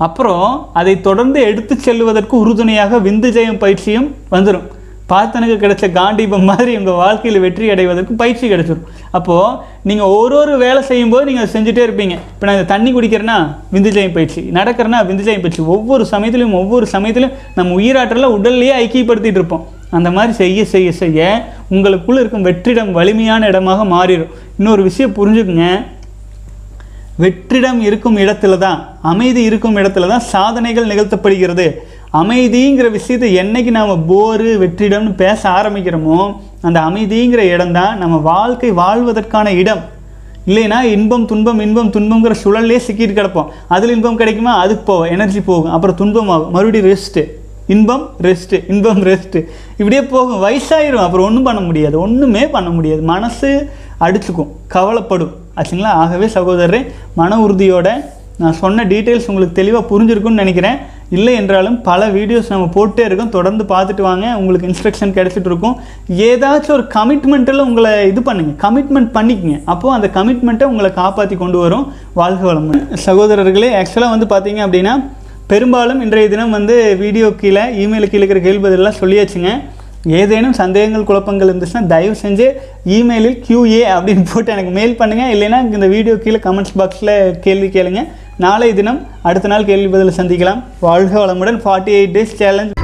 அப்புறம் அதை தொடர்ந்து எடுத்து செல்வதற்கு உறுதுணையாக விந்து ஜெயம் பயிற்சியும் வந்துடும் பார்த்தனுக்கு கிடைச்ச காண்டீபம் மாதிரி உங்கள் வாழ்க்கையில் வெற்றி அடைவதற்கு பயிற்சி கிடைச்சிடும் அப்போது நீங்கள் ஒரு ஒரு வேலை செய்யும்போது நீங்கள் செஞ்சுட்டே இருப்பீங்க. இப்போ நான் இந்த தண்ணி குடிக்கிறேன்னா விந்து ஜெயம் பயிற்சி. நடக்கிறேன்னா விந்துஜயம் பயிற்சி. ஒவ்வொரு சமயத்திலையும் ஒவ்வொரு சமயத்திலும் நம்ம உயிராற்றலை உடல்லையே ஐக்கியப்படுத்திகிட்டு இருப்போம். அந்த மாதிரி செய்ய செய்ய செய்ய உங்களுக்குள்ளே இருக்கும் வெற்றிடம் வலிமையான இடமாக மாறிடும். இன்னொரு விஷயம் புரிஞ்சுக்குங்க. வெற்றிடம் இருக்கும் இடத்துல தான் அமைதி இருக்கும் இடத்துல தான் சாதனைகள் நிகழ்த்தப்படுகிறது. அமைதிங்கிற விஷயத்தை என்னைக்கு நாம் போரு வெற்றிடம்னு பேச ஆரம்பிக்கிறோமோ அந்த அமைதிங்கிற இடம் தான் நம்ம வாழ்க்கை வாழ்வதற்கான இடம். இல்லைன்னா இன்பம் துன்பம் இன்பம் துன்பங்கிற சுழல்லே சிக்கிட்டு கிடப்போம். அதில் இன்பம் கிடைக்குமா? அதுக்கு போகும் எனர்ஜி போகும். அப்புறம் துன்பம் ஆகும். மறுபடியும் ரெஸ்ட்டு இன்பம் ரெஸ்ட்டு இன்பம் ரெஸ்ட்டு இப்படியே போகும். வயசாயிரும். அப்புறம் ஒன்றும் பண்ண முடியாது. ஒன்றுமே பண்ண முடியாது. மனசு அடிச்சுக்கும் கவலைப்படும். ஆச்சுங்களா? ஆகவே சகோதரரே மன உறுதியோட நான் சொன்ன டீட்டெயில்ஸ் உங்களுக்கு தெளிவாக புரிஞ்சிருக்குன்னு நினைக்கிறேன். இல்லை என்றாலும் பல வீடியோஸ் நம்ம போட்டே இருக்கோம். தொடர்ந்து பார்த்துட்டு வாங்க. உங்களுக்கு இன்ஸ்ட்ரக்ஷன் கிடைச்சிட்டு இருக்கும். ஏதாச்சும் ஒரு கமிட்மெண்ட்டில் உங்களை இது பண்ணுங்க. கமிட்மெண்ட் பண்ணிக்கங்க. அப்போது அந்த கமிட்மெண்ட்டை உங்களை காப்பாற்றி கொண்டு வரும் வாழ்க வளமுடன். சகோதரர்களே ஆக்சுவலாக வந்து பார்த்தீங்க அப்படின்னா பெரும்பாலும் இன்றைய தினம் வந்து வீடியோ கீழே இமெயிலுக்கு இருக்கிற கேள்வி பதிலெலாம் சொல்லியாச்சுங்க. ஏதேனும் சந்தேகங்கள் குழப்பங்கள் இருந்துச்சுன்னா தயவு செஞ்சு இமெயிலில் கியூஏ அப்படின்னு போட்டு எனக்கு மெயில் பண்ணுங்கள் இல்லைன்னா இந்த வீடியோ கீழே கமெண்ட்ஸ் பாக்ஸில் கேள்வி கேளுங்க. நாளை தினம் அடுத்த நாள் கேள்வி பதில் சந்திக்கலாம். வாழ்க வளமுடன். Forty eight days challenge